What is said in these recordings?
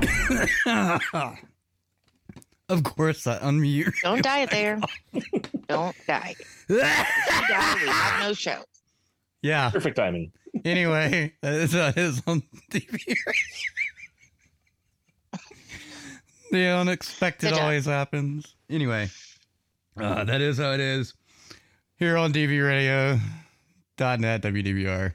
of course, I unmute. Don't die there. Don't die. Die, we have no show. yeah. Perfect timing. Anyway, that is how it is on TV. the unexpected always happens. Anyway, uh, that is how it is here on DVRadio.net, WDVR.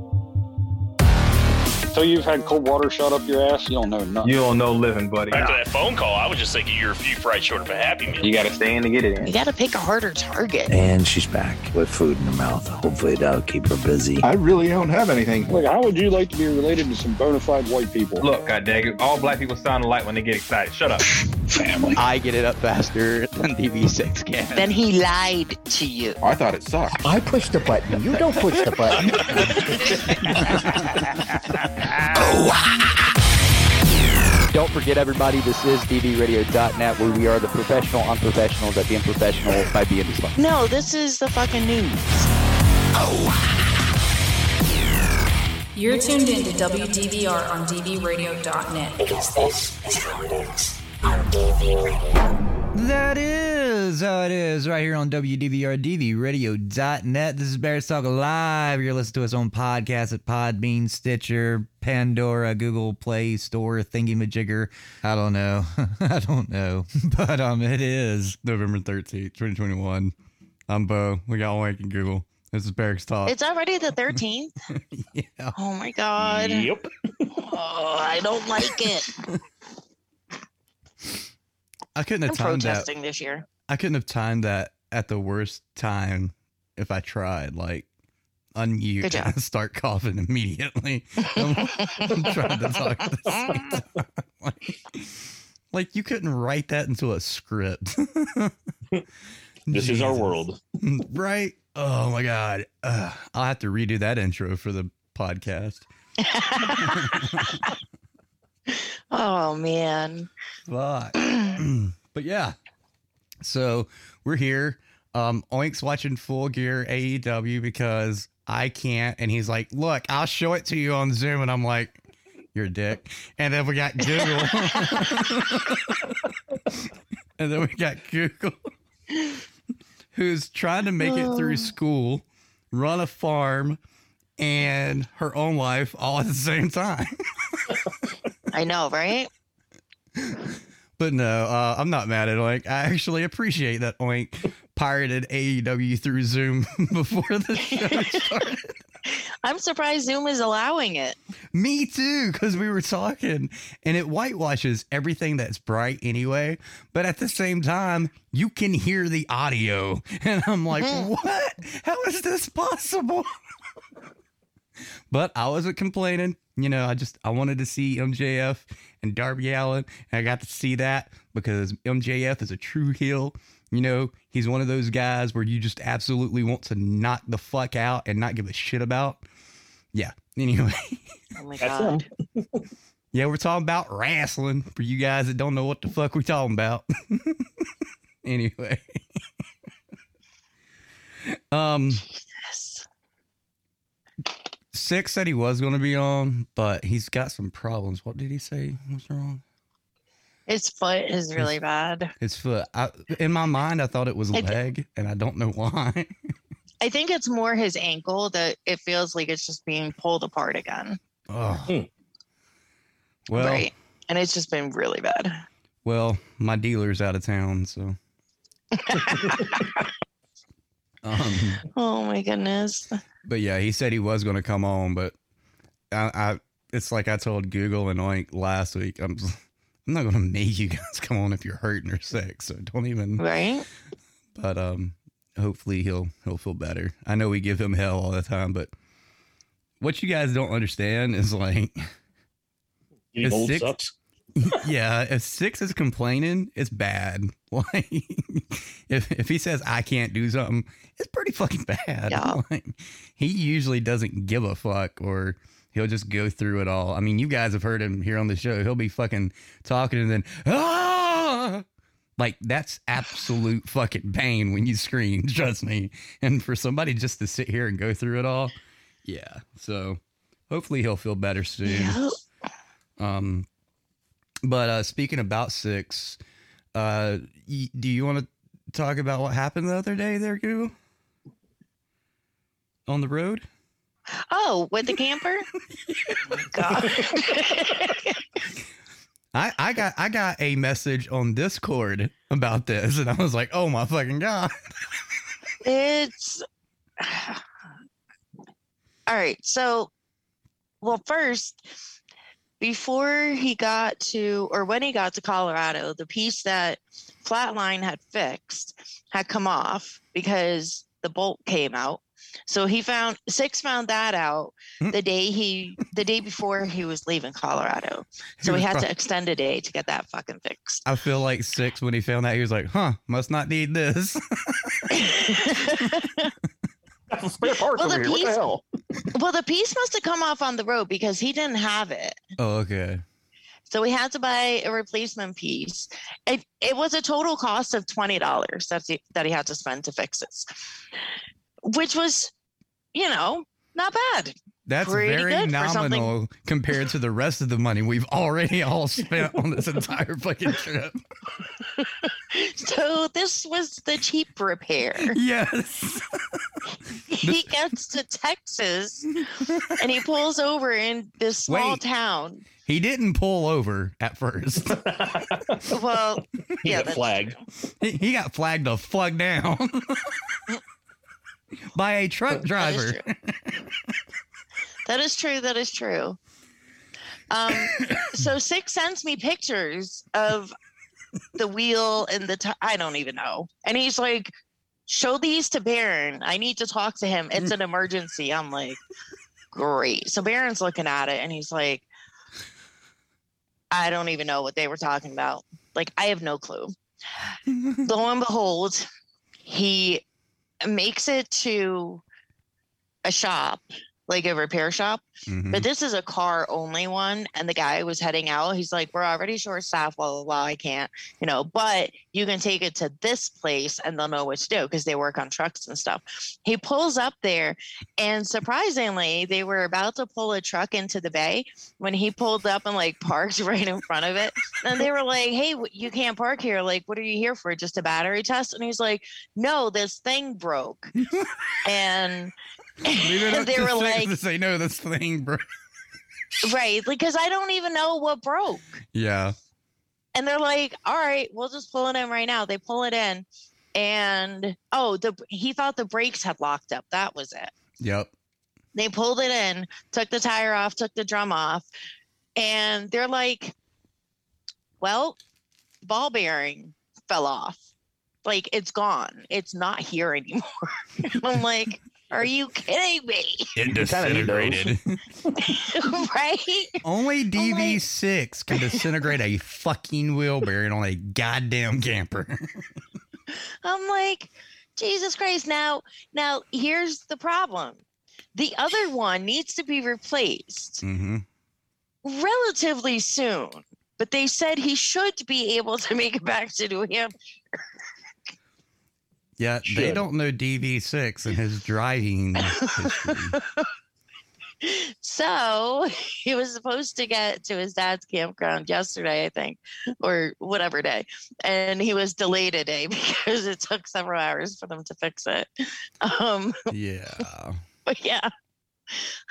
So you've had cold water shot up your ass? You don't know nothing. You don't know living, buddy. After that phone call, I was just thinking you're a few fries short of a happy meal. You got to stay in to get it in. You got to pick a harder target. And she's back with food in her mouth. Hopefully that'll keep her busy. I really don't have anything. Look, how would you like to be related to some bona fide white people? Look, God dang it, all black people sound alike when they get excited. Shut up. family. I get it up faster than DV6 can. Then he lied to you. I thought it sucked. I push the button. You don't push the button. Don't forget, everybody, this is DVRadio.net, where we are the professional unprofessionals at being professional by being dysfunctional. No, this is the fucking news. You're tuned in to WDVR on DVRadio.net. Because this is how it is on DV Radio. That is how it is right here on WDVRDVRadio.net. This is Bears Talk Live. You're listening to us on podcasts at Podbean, Stitcher, Pandora, Google Play Store, Thingy-Majigger. I don't know. I don't know. But um, it is November 13th, 2021. I'm Bo. We got Wank and Google. This is Bears Talk. It's already the 13th. yeah. Oh my God. Yep. Oh, I don't like it. I couldn't I'm have timed that. this year. I couldn't have timed that at the worst time if I tried. Like unmute Good job. and start coughing immediately. I'm, I'm trying to talk at the same time. Like, like you couldn't write that into a script. This is our world. right? Oh my god. Ugh, I'll have to redo that intro for the podcast. Oh man. Fuck. but yeah. So we're here. Um Oink's watching full gear AEW because I can't. And he's like, look, I'll show it to you on Zoom. And I'm like, you're a dick. And then we got Google. and then we got Google, who's trying to make it through school, run a farm, and her own life all at the same time. I know, right? But no, uh, I'm not mad at Oink. I actually appreciate that Oink pirated AEW through Zoom before the show started. I'm surprised Zoom is allowing it. Me too, because we were talking and it whitewashes everything that's bright anyway. But at the same time, you can hear the audio. And I'm like, what? How is this possible? but I wasn't complaining. You know, I just I wanted to see MJF and Darby Allin, and I got to see that because MJF is a true heel. You know, he's one of those guys where you just absolutely want to knock the fuck out and not give a shit about. Yeah. Anyway. Oh my That's god. him. Yeah, we're talking about wrestling for you guys that don't know what the fuck we're talking about. anyway. um Yes. Six said he was gonna be on, but he's got some problems. What did he say? What's wrong? His foot is really bad. His foot. I, in my mind I thought it was I thi- leg, and I don't know why. I think it's more his ankle that it feels like it's just being pulled apart again. oh. Well right. And it's just been really bad. well, my dealer's out of town, so um Oh my goodness. But yeah, he said he was going to come on, but I, I, it's like I told Google and Oink last week. I'm, I'm not going to make you guys come on if you're hurting or sick. So don't even. Right? But um, hopefully he'll he'll feel better. I know we give him hell all the time, but what you guys don't understand is like, Getting It's old six- sucks. Yeah, if six is complaining, it's bad. Like, if if he says I can't do something, it's pretty fucking bad. Yeah. Like, he usually doesn't give a fuck, or he'll just go through it all. I mean, you guys have heard him here on the show. He'll be fucking talking, and then ah, Like that's absolute fucking pain when you scream, trust me. And for somebody just to sit here and go through it all, yeah. So hopefully he'll feel better soon. Um, but uh, speaking about six, uh, y- do you want to talk about what happened the other day there, Google? On the road? Oh, with the camper? God. I, I got I got a message on Discord about this, and I was like, "Oh my fucking god!" It's all right. So, well, first, before he got to, or when he got to Colorado, the piece that Flatline had fixed had come off because the bolt came out. So he found six found that out hmm. the day he the day before he was leaving Colorado. So he had to extend a day to get that fucking fixed. I feel like six when he found that he was like, "Huh, must not need this." Spare parts Well, over the here. What the piece- hell? well, the piece must have come off on the road because he didn't have it. oh, okay. So we had to buy a replacement piece. It it was a total cost of twenty dollars that he, that he had to spend to fix this, which was, you know, not bad. That's Pretty very good for something- nominal compared to the rest of the money we've already all spent on this entire fucking trip. So this was the cheap repair. Yes. he gets to Texas and he pulls over in this small Wait. town. He didn't pull over at first. Well, He yeah, got that's flagged. He, he got flagged the fuck down by a truck That is driver. That is true. That is true. Um, so Six sends me pictures of the wheel and the t- I don't even know, and he's like, "Show these to Baron. I need to talk to him. It's an emergency." I'm like, "Great." So Baron's looking at it, and he's like, "I don't even know what they were talking about. Like, I have no clue." Lo and behold, he makes it to a shop, like a repair shop. Mhm. But this is a car only one. And the guy was heading out. He's like, We're already short staffed, blah, blah, blah. I can't, you know, but you can take it to this place and they'll know what to do because they work on trucks and stuff. He pulls up there. And surprisingly, they were about to pull a truck into the bay when he pulled up and like parked right in front of it. And they were like, Hey, you can't park here. Like, what are you here for? Just a battery test? And he's like, No, this thing broke. and Leave it up they to were like, to say no, this thing, broke. right because i don't even know what broke. Yeah. and they're like all right we'll just pull it in right now. They pull it in and oh the he thought the brakes had locked up. That was it. Yep. they pulled it in took the tire off took the drum off and they're like well ball bearing fell off. Like it's gone. It's not here anymore. I'm like are you kidding me It disintegrated. right Only DV6 can disintegrate a fucking wheelbarrow bearing on a goddamn camper. I'm like, Jesus Christ. Now, now here's the problem. The other one needs to be replaced hmm relatively soon. But they said he should be able to make it back to New Hampshire. Yeah, they don't know DV6 and his driving history. So he was supposed to get to his dad's campground yesterday, I think, or whatever day. And he was delayed a day because it took several hours for them to fix it. Um, Yeah. but yeah,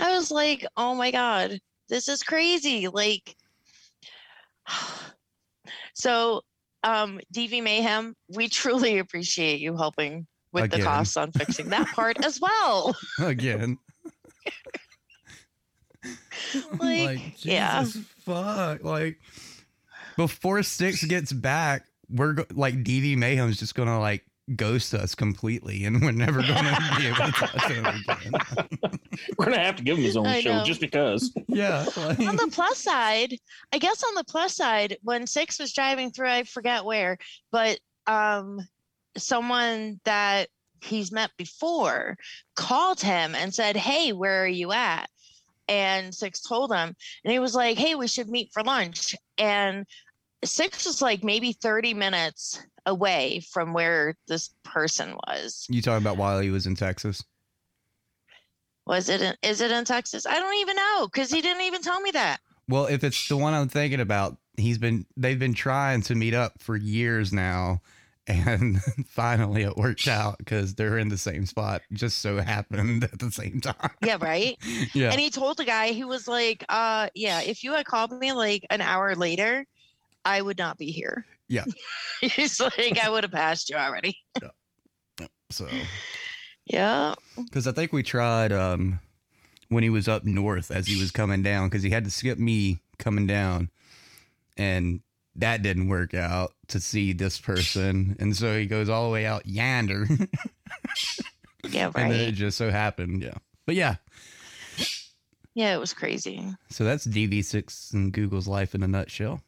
I was like, oh my God, this is crazy. Like, so, um, DV Mayhem, we truly appreciate you helping with Again. the costs on fixing that part as well. Again. Like, yeah. Jesus fuck. Like, before Six gets back, we're go- like, DV Mayhem's just gonna like ghost us completely and we're never gonna be able to talk to him again. We're gonna have to give him his own I show know. just because. yeah. Like, on the plus side, I guess on the plus side, when Six was driving through, I forget where, but um, someone that he's met before called him and said, "Hey, where are you at?" And Six told him, and he was like, "Hey, we should meet for lunch." And Six was like maybe 30 minutes away from where this person was. You talking about while he was in Texas? Was it? In, is it in Texas? I don't even know because he didn't even tell me that. Well, if it's the one I'm thinking about, he's been they've been trying to meet up for years now, and finally it worked out because they're in the same spot. Just so happened at the same time. Yeah, right. Yeah. And he told the guy he was like, "Uh, yeah, if you had called me like an hour later, I would not be here." Yeah. He's like, "I would have passed you already." Yeah, So, Yeah. because I think we tried um when he was up north as he was coming down because he had to skip me coming down, and that didn't work out to see this person, and so he goes all the way out yonder. Yeah, Right. And then it just so happened, yeah. But yeah, Yeah, it was crazy. so that's DV6 and Google's life in a nutshell.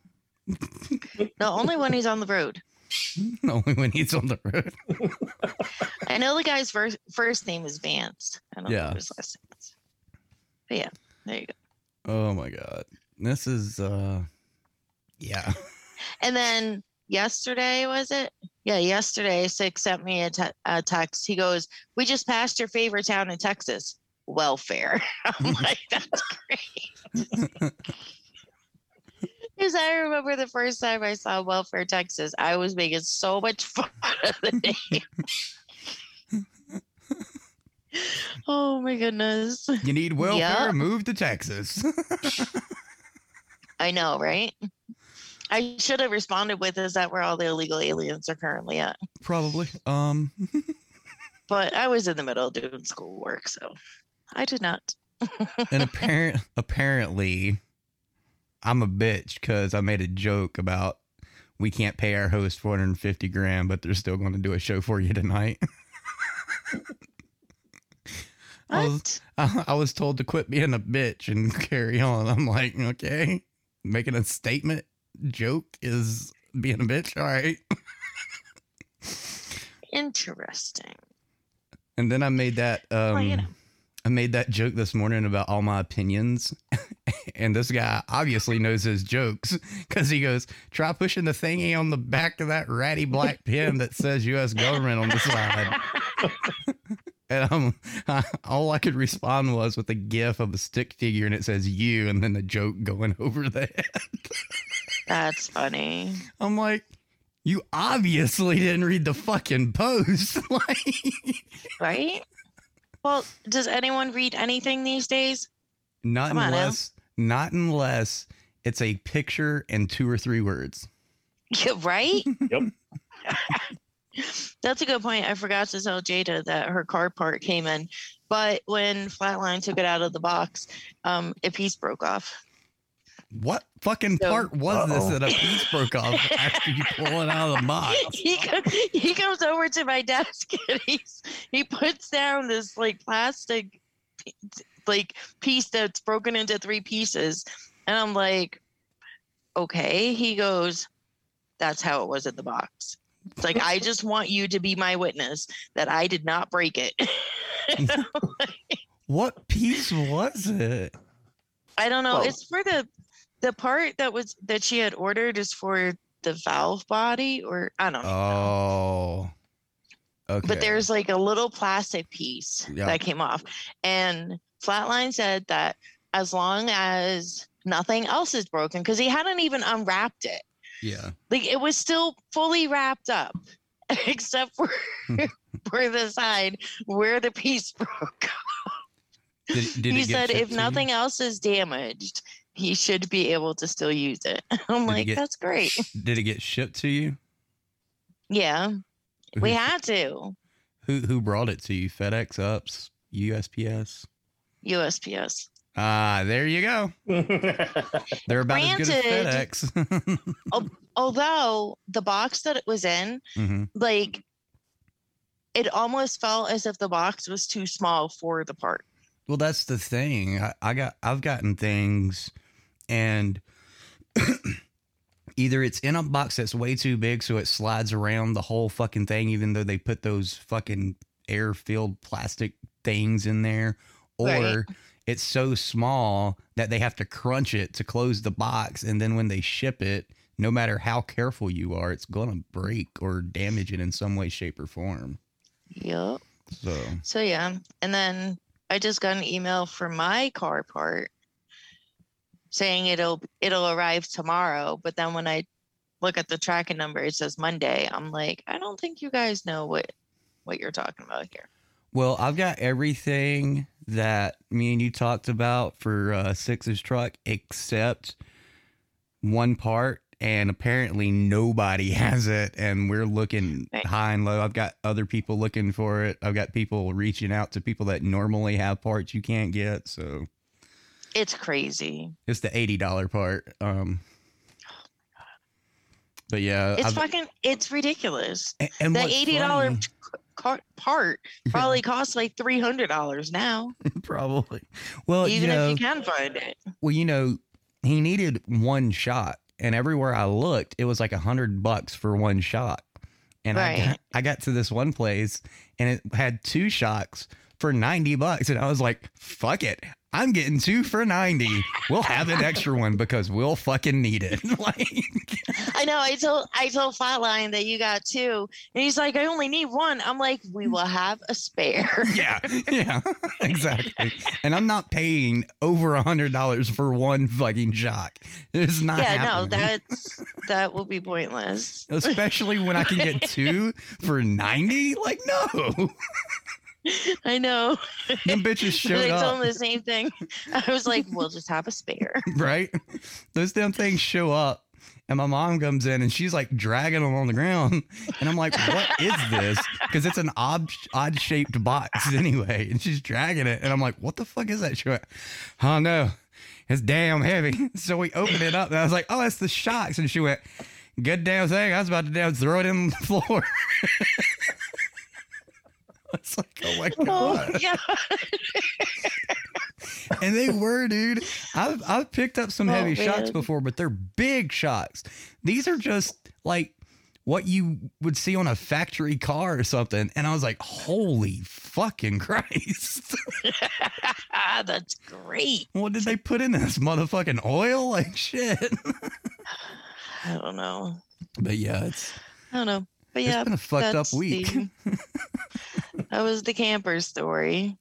No, only when he's on the road. Only when he's on the road. I know the guy's first first name is Vance. I don't Yeah. know his last name is. But yeah, there you go. Oh my god. This is uh yeah. And then yesterday was it? Yeah, yesterday Six sent me a, te- a text. He goes, "We just passed your favorite town in Texas, welfare." I'm like, "That's great." Because I remember the first time I saw welfare Texas, I was making so much fun of the name. oh my goodness! You need welfare, Yeah. move to Texas. I know, right? I should have responded with, "Is that where all the illegal aliens are currently at?" Probably. Um but I was in the middle of doing schoolwork, so I did not. and apparent apparently I'm a bitch because I made a joke about we can't pay our host 450 grand, but they're still going to do a show for you tonight. I was, I, I was told to quit being a bitch and carry on. I'm like, okay, making a statement joke is being a bitch. All right. Interesting. And then I made that um Well, you know. I made that joke this morning about all my opinions. and this guy obviously knows his jokes because he goes, try pushing the thingy on the back of that ratty black pen that says US government on the side. and um, I, all I could respond was with a gif of a stick figure and it says you and then the joke going over the head. That's funny. I'm like, you obviously didn't read the fucking post. like, Right? Well, does anyone read anything these days? Not Come on unless, not unless it's a picture and two or three words. Yeah, right? Yep. That's a good point. I forgot to tell Jada that her car part came in, but when Flatline took it out of the box, um, a piece broke off. What fucking So- part was this Uh-oh. that a piece broke off after you pull it out of the box? he co- he comes over to my desk and he's he puts down this like plastic like piece that's broken into three pieces and i'm like okay he goes that's how it was in the box it's like i just want you to be my witness that i did not break it What piece was it? i don't know Well- it's for the the part that was that she had ordered is for the valve body or i don't know Oh. Okay. but there's like a little plastic piece Yeah. that came off and flatline said that as long as nothing else is broken because he hadn't even unwrapped it yeah. like it was still fully wrapped up except for for the side where the piece broke Did, did he said if to you? nothing else is damaged he should be able to still use it i'm Did it like get- that's great Did it get shipped to you? yeah we had to Who who brought it to you? FedEx, Ups, USPS. usps Ah, there you go. They're about as good as FedEx. Al- although the box that it was in Mhm. like it almost felt as if the box was too small for the part Well, that's the thing. I, I got I've gotten things and either it's in a box that's way too big so it slides around the whole fucking thing even though they put those fucking air filled plastic things in there or Right. it's so small that they have to crunch it to close the box and then when they ship it no matter how careful you are, it's going to break or damage it in some way, shape, or form. Yep. So, So yeah, and then I just got an email for my car part saying it'll it'll arrive tomorrow. But then when I look at the tracking number, it says Monday. I'm like, I don't think you guys know what what you're talking about here. well, I've got everything that me and you talked about for uh, Six's truck except one part. And apparently nobody has it, and we're looking Right. high and low. I've got other people looking for it. I've got people reaching out to people that normally have parts you can't get. So It's crazy. It's the eighty dollar part. Um, but yeah, It's I've- fucking. It's ridiculous. a- and the eighty dollar part probably costs like three hundred dollars now, probably. Well, even you know, if you can find it. well, you know, he needed one shot, and everywhere I looked, it was like a hundred bucks for one shot. And I got, I got to this one place, and it had two shocks for ninety bucks, and I was like, "Fuck it." I'm getting two for 90. We'll have an extra one because we'll fucking need it. like, I know. I told I told Flatline that you got two, and he's like, "I only need one." I'm like, "We will have a spare." yeah, yeah, exactly. And I'm not paying over a hundred dollars for one fucking shock. It's not. yeah, no, that's that will be pointless. especially when I can get two for ninety. Like, no, I know. them bitches showed up. I told him the same thing. I was like, "We'll just have a spare." right? Those damn things show up. And my mom comes in and she's like dragging them on the ground. And I'm like, what is this? Because it's an odd, odd shaped box anyway. And she's dragging it. And I'm like, what the fuck is that? She went, oh no, it's damn heavy. So we opened it up and I was like, oh, that's the shocks. And she went, good damn thing. I was about to damn throw it in the floor. It's like, oh my Oh god! yeah. And they were, dude. I've I've picked up some Oh, heavy shocks before, but they're big shocks. These are just like what you would see on a factory car or something. And I was like, holy fucking Christ! That's great. what did they put in this motherfucking oil? Like shit. I don't know. But yeah, it's I don't know. But It's yeah, been a fucked up week. the- that was the camper story.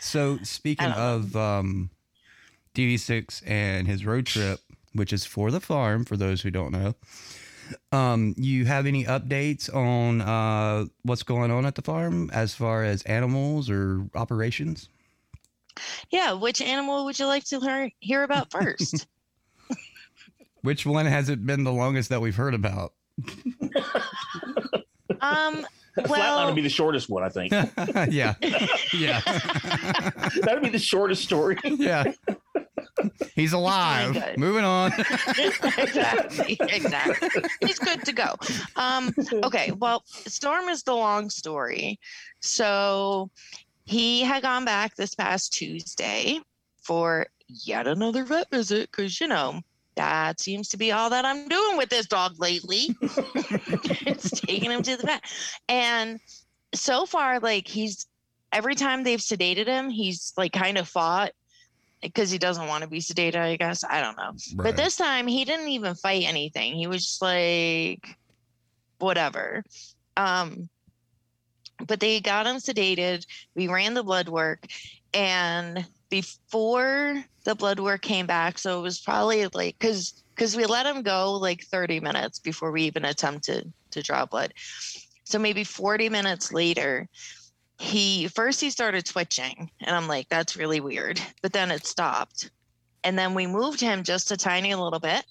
So speaking of um, DV6 and his road trip, which is for the farm, for those who don't know, um, you have any updates on uh, what's going on at the farm as far as animals or operations? Yeah, which animal would you like to learn hear about first? Which one has it been the longest that we've heard about? Um, Flatline would be the shortest one, I think. yeah, yeah, that would be the shortest story. yeah. He's alive. Moving on. exactly, exactly. He's good to go. Um, okay, well, Storm is the long story. So he had gone back this past Tuesday for yet another vet visit because you know that seems to be all that I'm doing with this dog lately. it's taking him to the vet, and so far, like he's every time they've sedated him, he's like kind of fought because he doesn't want to be sedated. I guess I don't know. Right. But this time he didn't even fight anything. He was just like whatever. Um but they got him sedated. We ran the blood work and before the blood work came back, so it was probably like cuz cuz we let him go like 30 minutes before we even attempted to draw blood. So maybe 40 minutes later, he first he started twitching and I'm like that's really weird. But then it stopped and then we moved him just a tiny little bit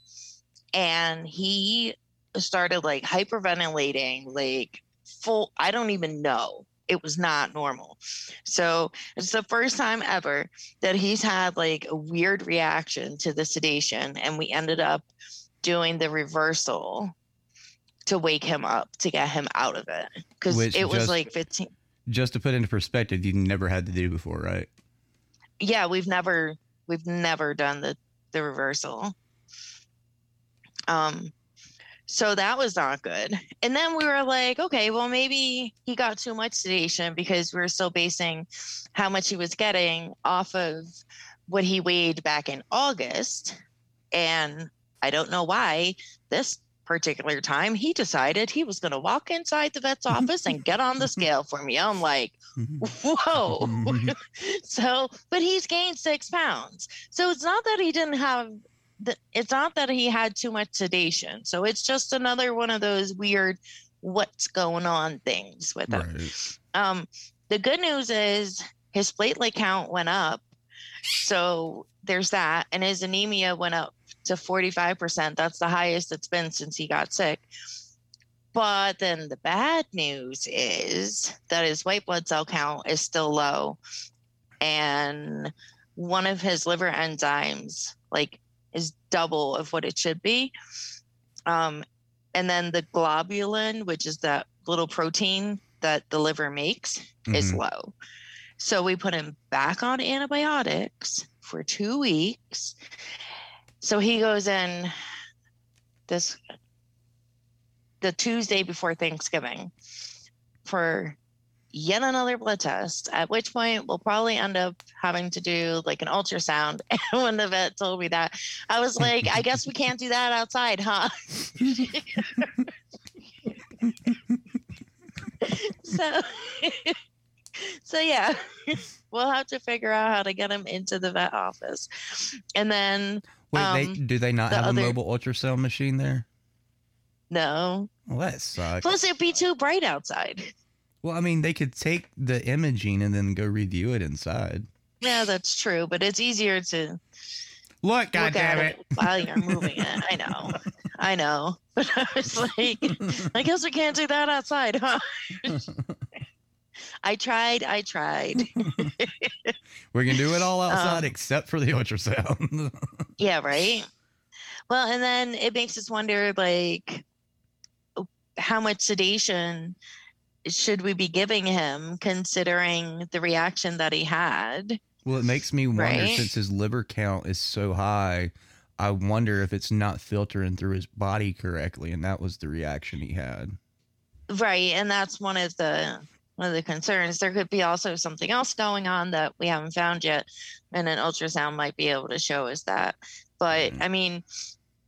and he started like hyperventilating like full i don't even know it was not normal so it's the first time ever that he's had like a weird reaction to the sedation and we ended up doing the reversal to wake him up to get him out of it because it was just- like 15 Just to put into perspective, you never had to do before, right? yeah we've never we've never done the the reversal um so that was not good and then we were like okay well maybe he got too much sedation because we were still basing how much he was getting off of what he weighed back in august and I don't know why this particular time he decided he was going to walk inside the vet's office and get on the scale for me. I'm like, mm-hmm. whoa. so, but he's gained six pounds. So it's not that he didn't have. The, it's not that he had too much sedation. So it's just another one of those weird what's going on things with him. Right. Um, the good news is his platelet count went up. So there's that. And his anemia went up to 45%. That's the highest it's been since he got sick. But then the bad news is that his white blood cell count is still low. And one of his liver enzymes, like, is double of what it should be. Um, and then the globulin, which is that little protein that the liver makes, is Mhm. low. So we put him back on antibiotics for two weeks. So he goes in this the Tuesday before Thanksgiving for yet another blood test, at which point we'll probably end up having to do like an ultrasound. And when the vet told me that, I was like, I guess we can't do that outside, huh? so so yeah we'll have to figure out how to get him into the vet office and then Wait, um, they do they not the have other- a mobile ultrasound machine there? no Well, that sucks. plus it'd be too bright outside Well, I mean, they could take the imaging and then go review it inside. yeah that's true but it's easier to Look, look at goddamn it while you're moving it i know i know but i was like i guess we can't do that outside huh i tried i tried We can do it all outside Um, except for the ultrasound. Yeah, right. Well, and then it makes us wonder like how much sedation should we be giving him considering the reaction that he had? well, it makes me wonder Right. since his liver count is so high. I wonder if it's not filtering through his body correctly, and that was the reaction he had. Right, and that's one of the one of the concerns. There could be also something else going on that we haven't found yet, and an ultrasound might be able to show us that. But mm. I mean,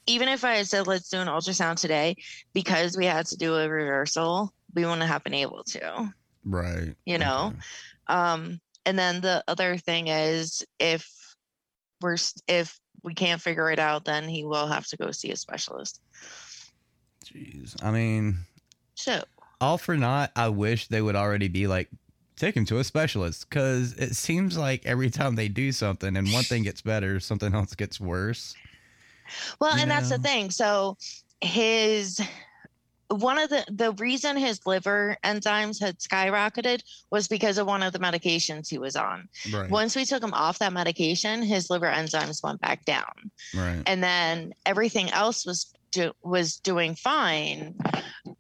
even if I had said let's do an ultrasound today, because we had to do a reversal, we wouldn't have been able to. Right. you know um and then the other thing is if we're if we can't figure it out then he will have to go see a specialist Jeez. I mean, so all for naught. I wish they would already be like, take him to a specialist because it seems like every time they do something and one thing gets better, something else gets worse. well You and that's the thing so his one of the the reason his liver enzymes had skyrocketed was because of one of the medications he was on Right. once we took him off that medication his liver enzymes went back down Right. and then everything else was do, was doing fine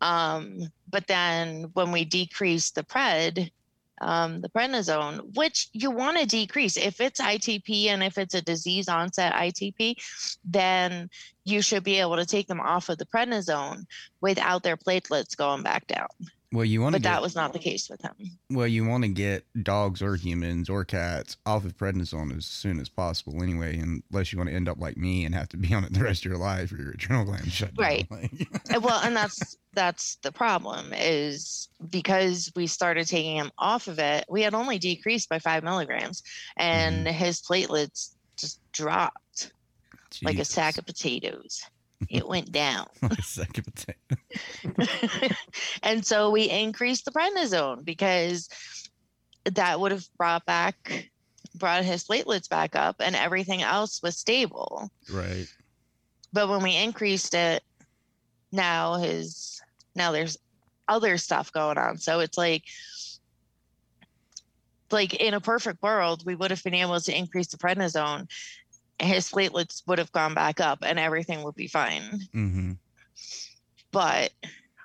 um but then when we decreased the pred um, the prednisone which you want to decrease. If it's itp and if it's a disease onset itp then you should be able to take them off of the prednisone without their platelets going back down Well, you want to but get that was not the case with him well, you want to get dogs or humans or cats off of prednisone as soon as possible, anyway. Unless you want to end up like me and have to be on it the rest of your life or your adrenal gland shut down. Right. Like, Uh, well and that's that's the problem is because we started taking him off of it we had only decreased by five milligrams and his platelets just dropped like a sack of potatoes it went down like a sack of potato. and so we increased the prednisone because that would have brought back brought his platelets back up and everything else was stable Right. but when we increased it now his now there's other stuff going on so it's like like in a perfect world we would have been able to increase the prednisone his platelets would have gone back up and everything would be fine Mm-hmm. but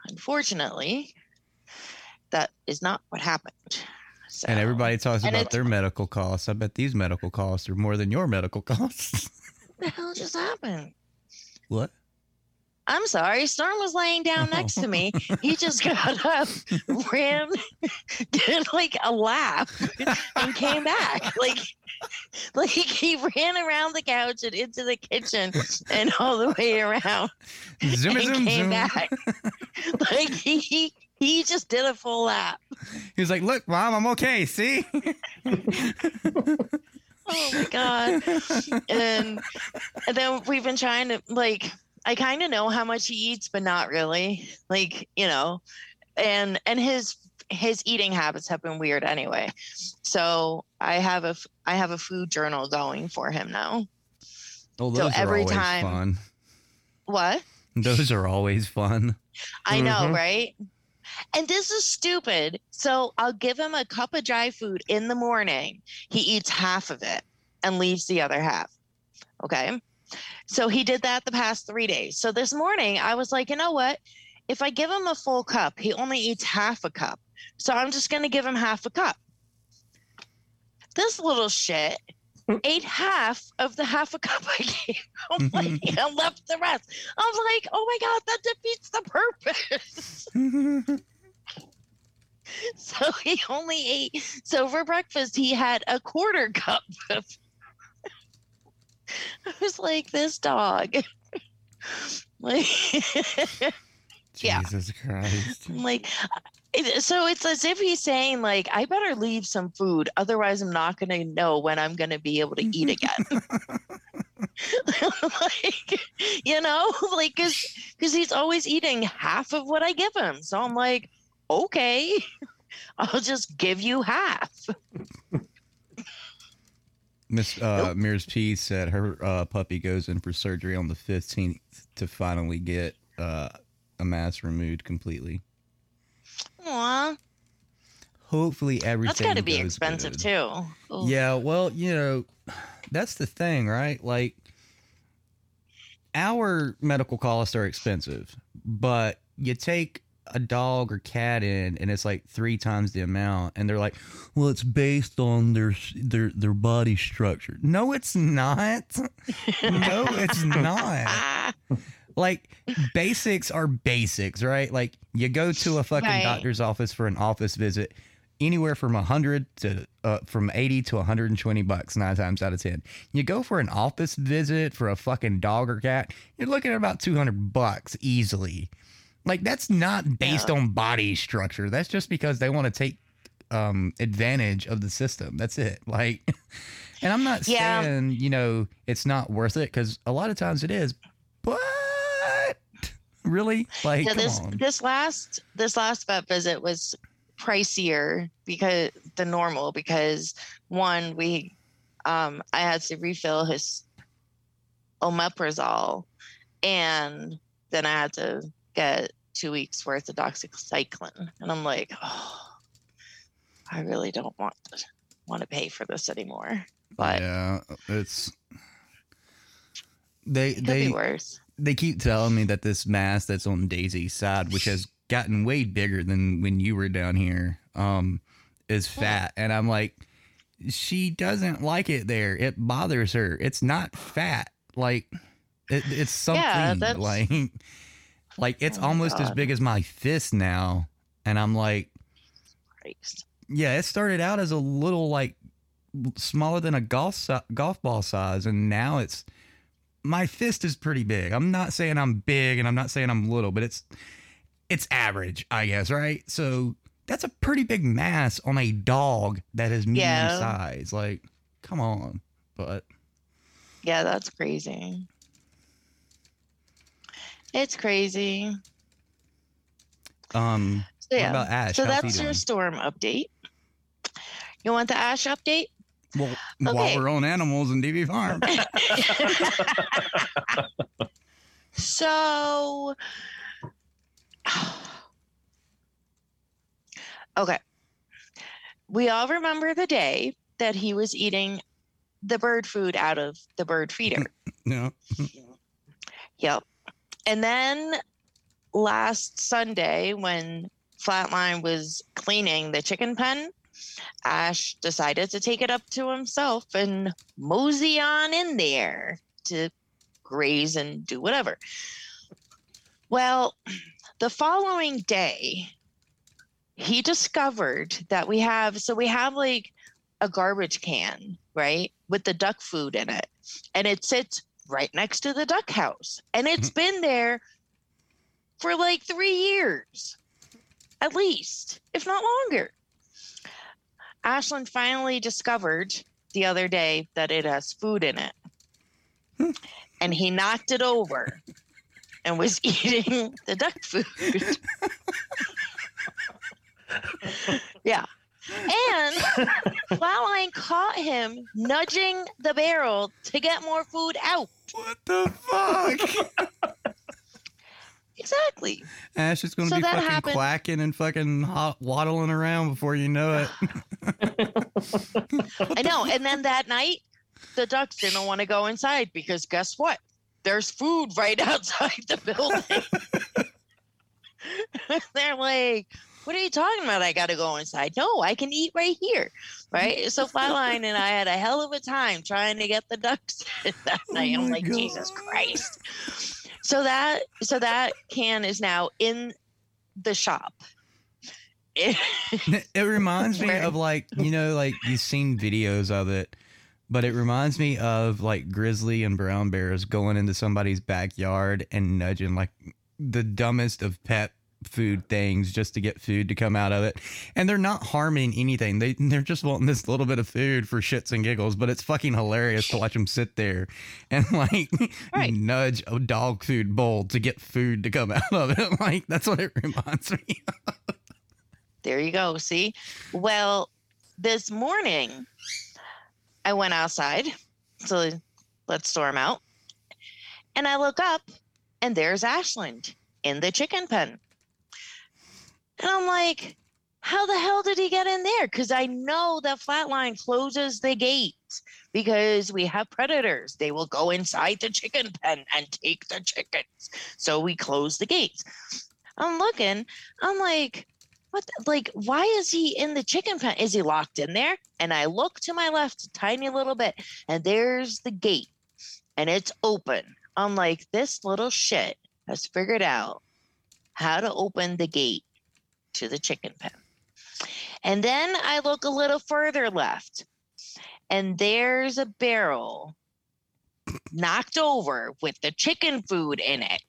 unfortunately that is not what happened so And everybody talks and about their medical costs. I bet these medical costs are more than your medical costs. what the hell just happened what? I'm sorry. Storm was laying down next to me. He just got up, ran, did like a lap, and came back. Like, like he ran around the couch and into the kitchen and all the way around Zoom, and zoom, came zoom. back. like he he just did a full lap. He was like, "Look, mom, I'm okay. See." Oh my god. and, and then we've been trying to like I kind of know how much he eats but not really. Like, you know, and and his his eating habits have been weird anyway. So, I have a I have a food journal going for him now. Oh, So those every are always time- fun. What? Those are always fun. I know, Mhm. right? And this is stupid. So I'll give him a cup of dry food in the morning. He eats half of it and leaves the other half. Okay. So he did that the past three days. So this morning I was like, you know what? If I give him a full cup, he only eats half a cup. So I'm just going to give him half a cup. This little shit ate half of the half a cup I gave him mm-hmm. like, and left the rest. I was like, oh my God, that defeats the purpose. so he only ate. So for breakfast, he had a quarter cup of. I was like, this dog. like, yeah. Jesus Christ. Like, so it's as if he's saying, like, I better leave some food, otherwise I'm not going to know when I'm going to be able to eat again. like, you know, like, cause, cause he's always eating half of what I give him. So I'm like, okay, I'll just give you half. Miss uh, Mirrors P said her uh, puppy goes in for surgery on the 15th to finally get uh, a mass removed completely. Aw, Hopefully everything. that's got to be expensive good. too. Ooh. Yeah, well, you know, that's the thing, right? Like, our medical costs are expensive, but you take a dog or cat in, and it's like three times the amount, and they're like, "Well, it's based on their their their body structure." No, it's not. no, it's not. Like basics are basics, right? Like you go to a fucking Right. doctor's office for an office visit, anywhere from 100 to uh, from 80 to 120 bucks nine times out of 10 you go for an office visit for a fucking dog or cat you're looking at about 200 bucks easily like that's not based on body structure. That's just because they want to take um advantage of the system. That's it. Like and i'm not Yeah. saying you know it's not worth it because a lot of times it is but really? Like yeah, this on. this last this last vet visit was pricier because the normal because one we um I had to refill his omeprazole and then I had to get two weeks worth of doxycycline and I'm like oh I really don't want to want to pay for this anymore but yeah it's they it they worse they keep telling me that this mass that's on Daisy's side, which has gotten way bigger than when you were down here, um, is fat. And I'm like, she doesn't like it there. It bothers her. It's not fat. Like it, it's something Yeah, like like it's Oh almost as big as my fist now. And I'm like, Christ. yeah, it started out as a little like smaller than a golf si- golf ball size, and now it's my fist is pretty big. I'm not saying I'm big, and I'm not saying I'm little, but it's it's average, I guess, right? So that's a pretty big mass on a dog that is medium Yeah. size. Like, come on, but Yeah, that's crazy. It's crazy. um, So, yeah. about Ash? So How's that's your storm update. You want the Ash update? well, Okay. while we're on animals and DV Farm, So, okay. We all remember the day that he was eating the bird food out of the bird feeder. no, Yep. And then last Sunday, when Flatline was cleaning the chicken pen, Ash decided to take it up to himself and mosey on in there to graze and do whatever. Well, the following day, he discovered that we have so we have like a garbage can, right, with the duck food in it, and it sits right next to the duck house, and it's mm-hmm. been there for like three years, at least, if not longer. Ashland finally discovered the other day that it has food in it. Hmm. And he knocked it over and was eating the duck food. yeah. And Flatline caught him nudging the barrel to get more food out. What the fuck? Exactly. Ash is going to So be fucking happened- quacking and fucking hot, waddling around before you know it. I know. And then that night, the ducks didn't want to go inside because guess what? There's food right outside the building. They're like, what are you talking about? I got to go inside. No, I can eat right here. Right. So Flatline and I had a hell of a time trying to get the ducks that oh night. I'm like, Jesus Christ. So that so that can is now in the shop. it reminds me of like you know like you've seen videos of it but it reminds me of like grizzly and brown bears going into somebody's backyard and nudging like the dumbest of pet food things just to get food to come out of it and they're not harming anything they they're just wanting this little bit of food for shits and giggles but it's fucking hilarious to watch them sit there and like nudge a dog food bowl to get food to come out of it like that's what it reminds me of. There you go. See? Well, this morning I went outside. So let's storm out. And I look up and there's Ashland in the chicken pen. And I'm like, how the hell did he get in there? Because I know that Flatline closes the gate because we have predators. They will go inside the chicken pen and take the chickens. So we close the gates. I'm looking, I'm like, what the- like why is he in the chicken pen is he locked in there and i look to my left a tiny little bit and there's the gate and it's open i'm like this little shit has figured out how to open the gate to the chicken pen and then i look a little further left and there's a barrel knocked over with the chicken food in it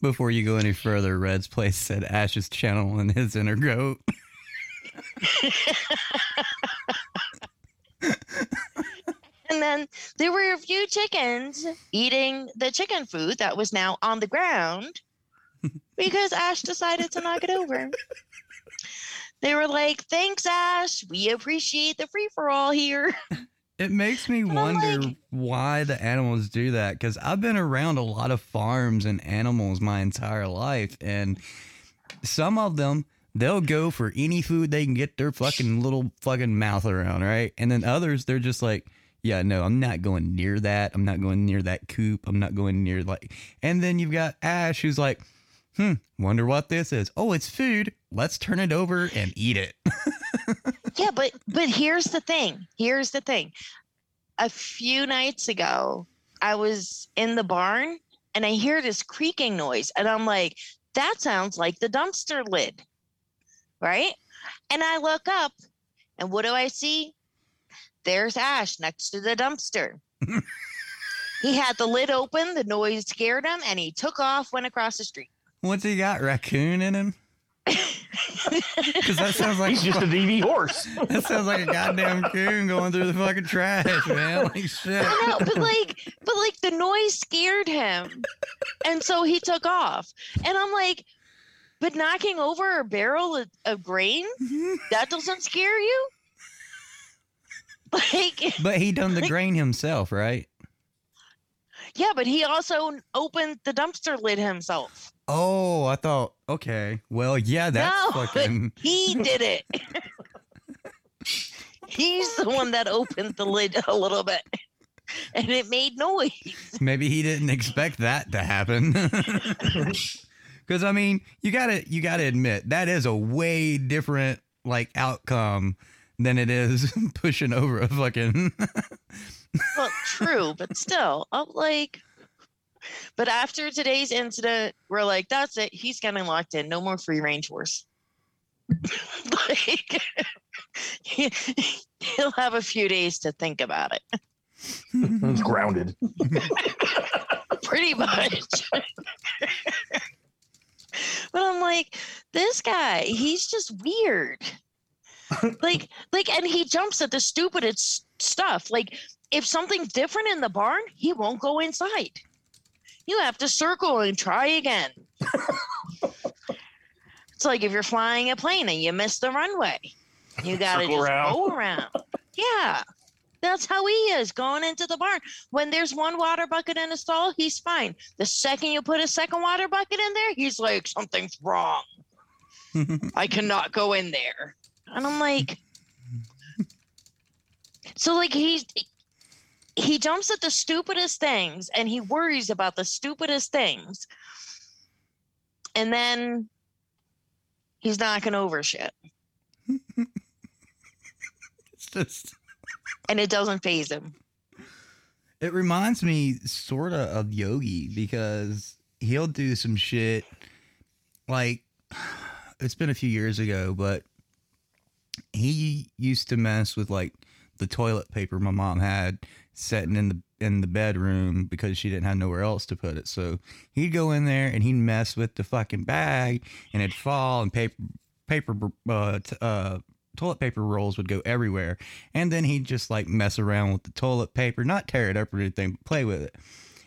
Before you go any further, Red's Place said Ash's channel channeling his inner goat. And then there were a few chickens eating the chicken food that was now on the ground because Ash decided to knock it over. They were like, thanks, Ash. We appreciate the free for all here. It makes me wonder why the animals do that because I've been around a lot of farms and animals my entire life, and some of them they'll go for any food they can get their fucking little fucking mouth around, right? And then others they're just like, yeah, no, I'm not going near that. I'm not going near that coop. I'm not going near like. And then you've got Ash who's like, hmm, wonder what this is. Oh, it's food. Let's turn it over and eat it. yeah, but but here's the thing. Here's the thing. A few nights ago, I was in the barn and I hear this creaking noise, and I'm like, that sounds like the dumpster lid. Right? And I look up, and what do I see? There's Ash next to the dumpster. he had the lid open, the noise scared him, and he took off, went across the street. What's he got? Raccoon in him? Because that sounds like He's just a DV horse. that sounds like a goddamn coon going through the fucking trash, man. Like shit. I know, but like, but like the noise scared him, and so he took off. And I'm like, but knocking over a barrel of, of grain mm-hmm. that doesn't scare you? Like, But he done the grain himself, right? yeah, but he also opened the dumpster lid himself. Oh, I thought. Okay, well, yeah, that's no, fucking. he did it. He's the one that opened the lid a little bit, and it made noise. Maybe he didn't expect that to happen. Because I mean, you gotta you gotta admit that is a way different like outcome than it is pushing over a fucking. Well, true, but still, I'm like, But after today's incident, we're like, that's it. He's getting locked in. No more free range horse. like, he, he'll have a few days to think about it. He's grounded. Pretty much. but I'm like, this guy, he's just weird. like, like, and he jumps at the stupidest stuff. Like, if something's different in the barn, he won't go inside. You have to circle and try again. it's like if you're flying a plane and you miss the runway, you got to just around. go around. Yeah. That's how he is going into the barn. When there's one water bucket in a stall, he's fine. The second you put a second water bucket in there, he's like, something's wrong. I cannot go in there. And I'm like, so like he's he jumps at the stupidest things and he worries about the stupidest things. And then he's knocking over shit. It's just And it doesn't faze him. It reminds me sort of of Yogi because he'll do some shit like it's been a few years ago, but he used to mess with like the toilet paper my mom had sitting in the in the bedroom because she didn't have nowhere else to put it. So he'd go in there and he'd mess with the fucking bag and it'd fall and paper paper uh, t- uh toilet paper rolls would go everywhere. And then he'd just like mess around with the toilet paper, not tear it up or anything, but play with it.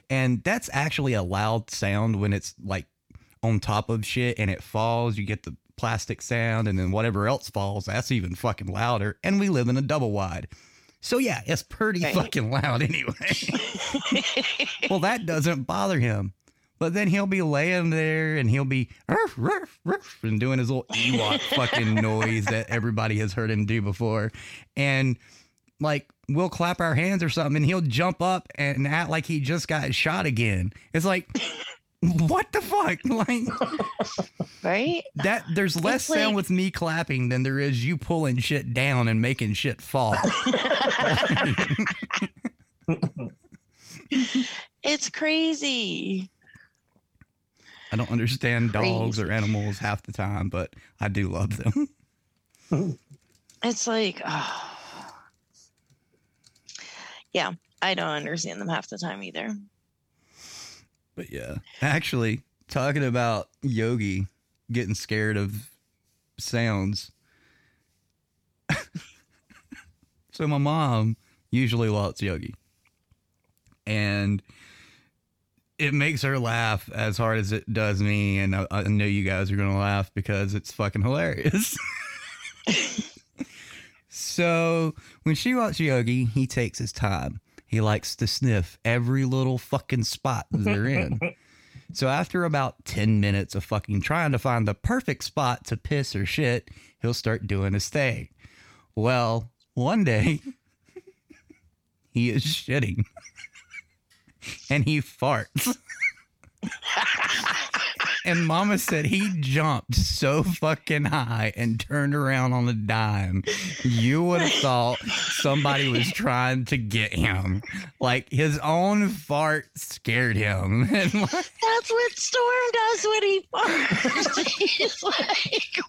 And that's actually a loud sound when it's like on top of shit and it falls. You get the plastic sound, and then whatever else falls, that's even fucking louder. And we live in a double wide. So yeah, it's pretty Right. fucking loud anyway. well, that doesn't bother him. But then he'll be laying there and he'll be "Ruff, ruff, ruff," and doing his little Ewok fucking noise that everybody has heard him do before. And like we'll clap our hands or something and he'll jump up and act like he just got shot again. It's like what the fuck? Like right? that there's less It's sound with me clapping than there is you pulling shit down and making shit fall. It's crazy. I don't understand dogs or animals half the time, but I do love them. It's like, ah. yeah, I don't understand them half the time either. But yeah, actually, talking about Yogi getting scared of sounds. so my mom usually loves Yogi, and it makes her laugh as hard as it does me. And I, I know you guys are gonna laugh because it's fucking hilarious. so when she watches Yogi, he takes his time. He likes to sniff every little fucking spot they're in. So after about 10 minutes of fucking trying to find the perfect spot to piss or shit, he'll start doing his thing. Well, one day he is shitting and he farts. and mama said he jumped so fucking high and turned around on a dime. You would have thought somebody was trying to get him. Like his own fart scared him. And like, That's what Storm does when he farts. He's like,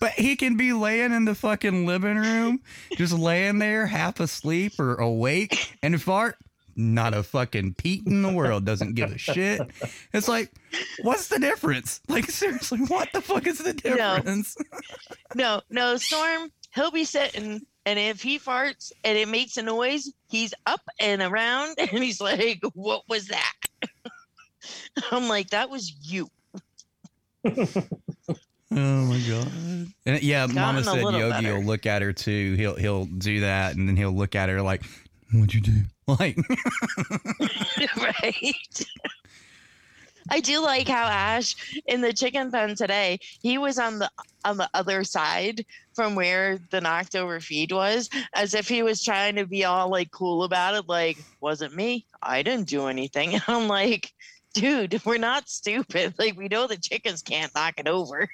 But he can be laying in the fucking living room, just laying there half asleep or awake and fart. Not a fucking peat in the world doesn't give a shit. It's like, what's the difference? Like, seriously, what the fuck is the difference? no, no, Storm, he'll be sitting, and if he farts and it makes a noise, he's up and around, and he's like, what was that? I'm like, that was you. Oh my god! And yeah, Mama said Yogi better. will look at her too. He'll he'll do that, and then he'll look at her like, "What'd you do?" Like, right? I do like how Ash in the chicken pen today, he was on the on the other side from where the knocked over feed was, as if he was trying to be all like cool about it, like, wasn't me. I didn't do anything. And I'm like, dude, we're not stupid. Like we know the chickens can't knock it over.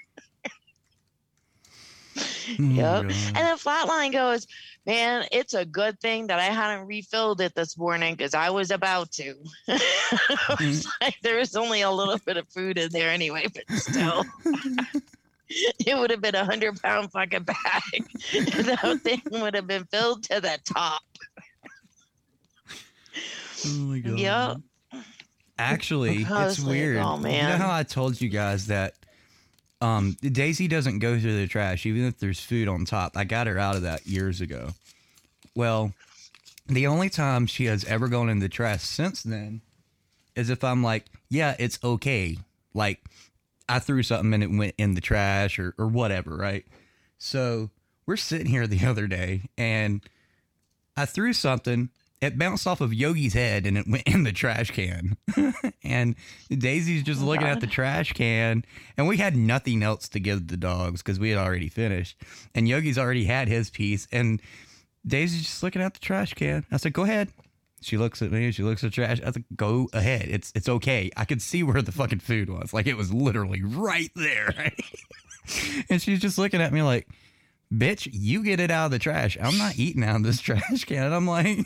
Oh yep. And then Flatline goes, Man, it's a good thing that I hadn't refilled it this morning because I was about to. Was mm-hmm. like, there was only a little bit of food in there anyway, but still. it would have been a hundred pound fucking bag. that thing would have been filled to the top. Oh my god. Yep. Actually, it's weird. oh, man. You know how I told you guys that um, Daisy doesn't go through the trash even if there's food on top. I got her out of that years ago. Well, the only time she has ever gone in the trash since then is if I'm like, yeah, it's okay. Like I threw something and it went in the trash or, or whatever, right? So we're sitting here the other day and I threw something. It bounced off of Yogi's head and it went in the trash can. and Daisy's just Oh, looking at the trash can. And we had nothing else to give the dogs because we had already finished. And Yogi's already had his piece. And Daisy's just looking at the trash can. I said, go ahead. She looks at me. She looks at the trash. I said, go ahead. It's it's okay. I could see where the fucking food was. Like it was literally right there. and she's just looking at me like, bitch, you get it out of the trash. I'm not eating out of this trash can. And I'm like,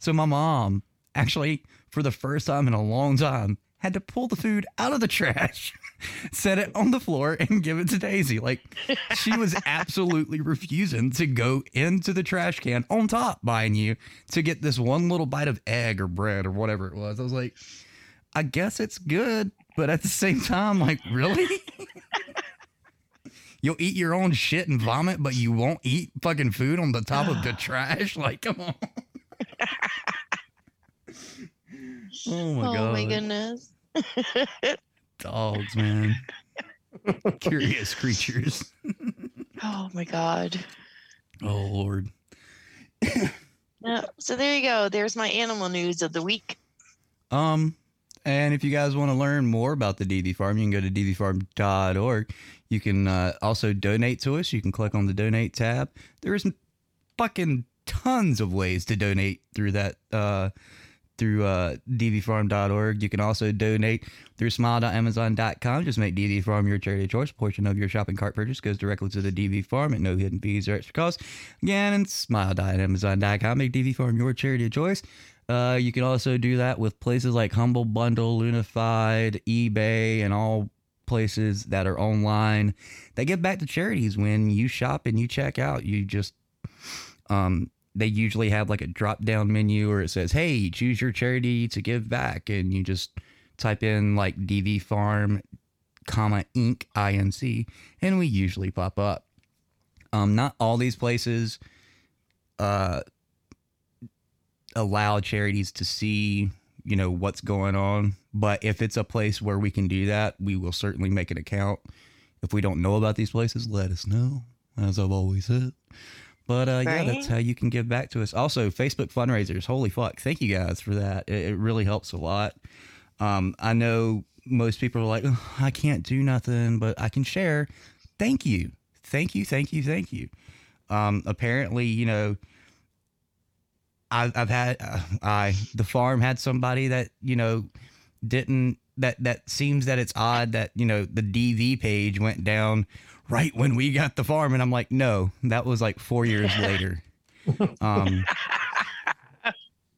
so my mom actually, for the first time in a long time, had to pull the food out of the trash, set it on the floor, and give it to Daisy. Like she was absolutely refusing to go into the trash can on top, buying you to get this one little bite of egg or bread or whatever it was. I was like, I guess it's good, but at the same time, like, really? You'll eat your own shit and vomit, but you won't eat fucking food on the top of the trash? Like, come on. Oh my oh god. my goodness. Dogs, man. Curious creatures. Oh my god. Oh lord. Yeah. So there you go. There's my animal news of the week. Um, and if you guys want to learn more about the DV Farm, you can go to dvfarm.org. You can uh, also donate to us. You can click on the donate tab. There's fucking tons of ways to donate through that uh, through uh, dvfarm.org. You can also donate through smile.amazon.com. Just make DV Farm your charity of choice. A portion of your shopping cart purchase goes directly to the DV Farm at no hidden fees or extra costs. Again, and smile.amazon.com. Make DV Farm your charity of choice. Uh, you can also do that with places like Humble Bundle, Lunified, eBay, and all places that are online. They give back to charities when you shop and you check out. You just um, they usually have like a drop down menu where it says, "Hey, choose your charity to give back," and you just type in like DV Farm, comma Inc. Inc. and we usually pop up. Um, not all these places uh, allow charities to see, you know, what's going on. But if it's a place where we can do that, we will certainly make an account. If we don't know about these places, let us know, as I've always said. But uh, yeah, that's how you can give back to us. Also, Facebook fundraisers. Holy fuck! Thank you guys for that. It, it really helps a lot. Um, I know most people are like, "Ugh, I can't do nothing, but I can share. Thank you, thank you, thank you, thank you. Um, apparently, you know, I've, I've had uh, I the farm had somebody that you know didn't that that seems that it's odd that you know the DV page went down right when we got the farm and I'm like no that was like four years later um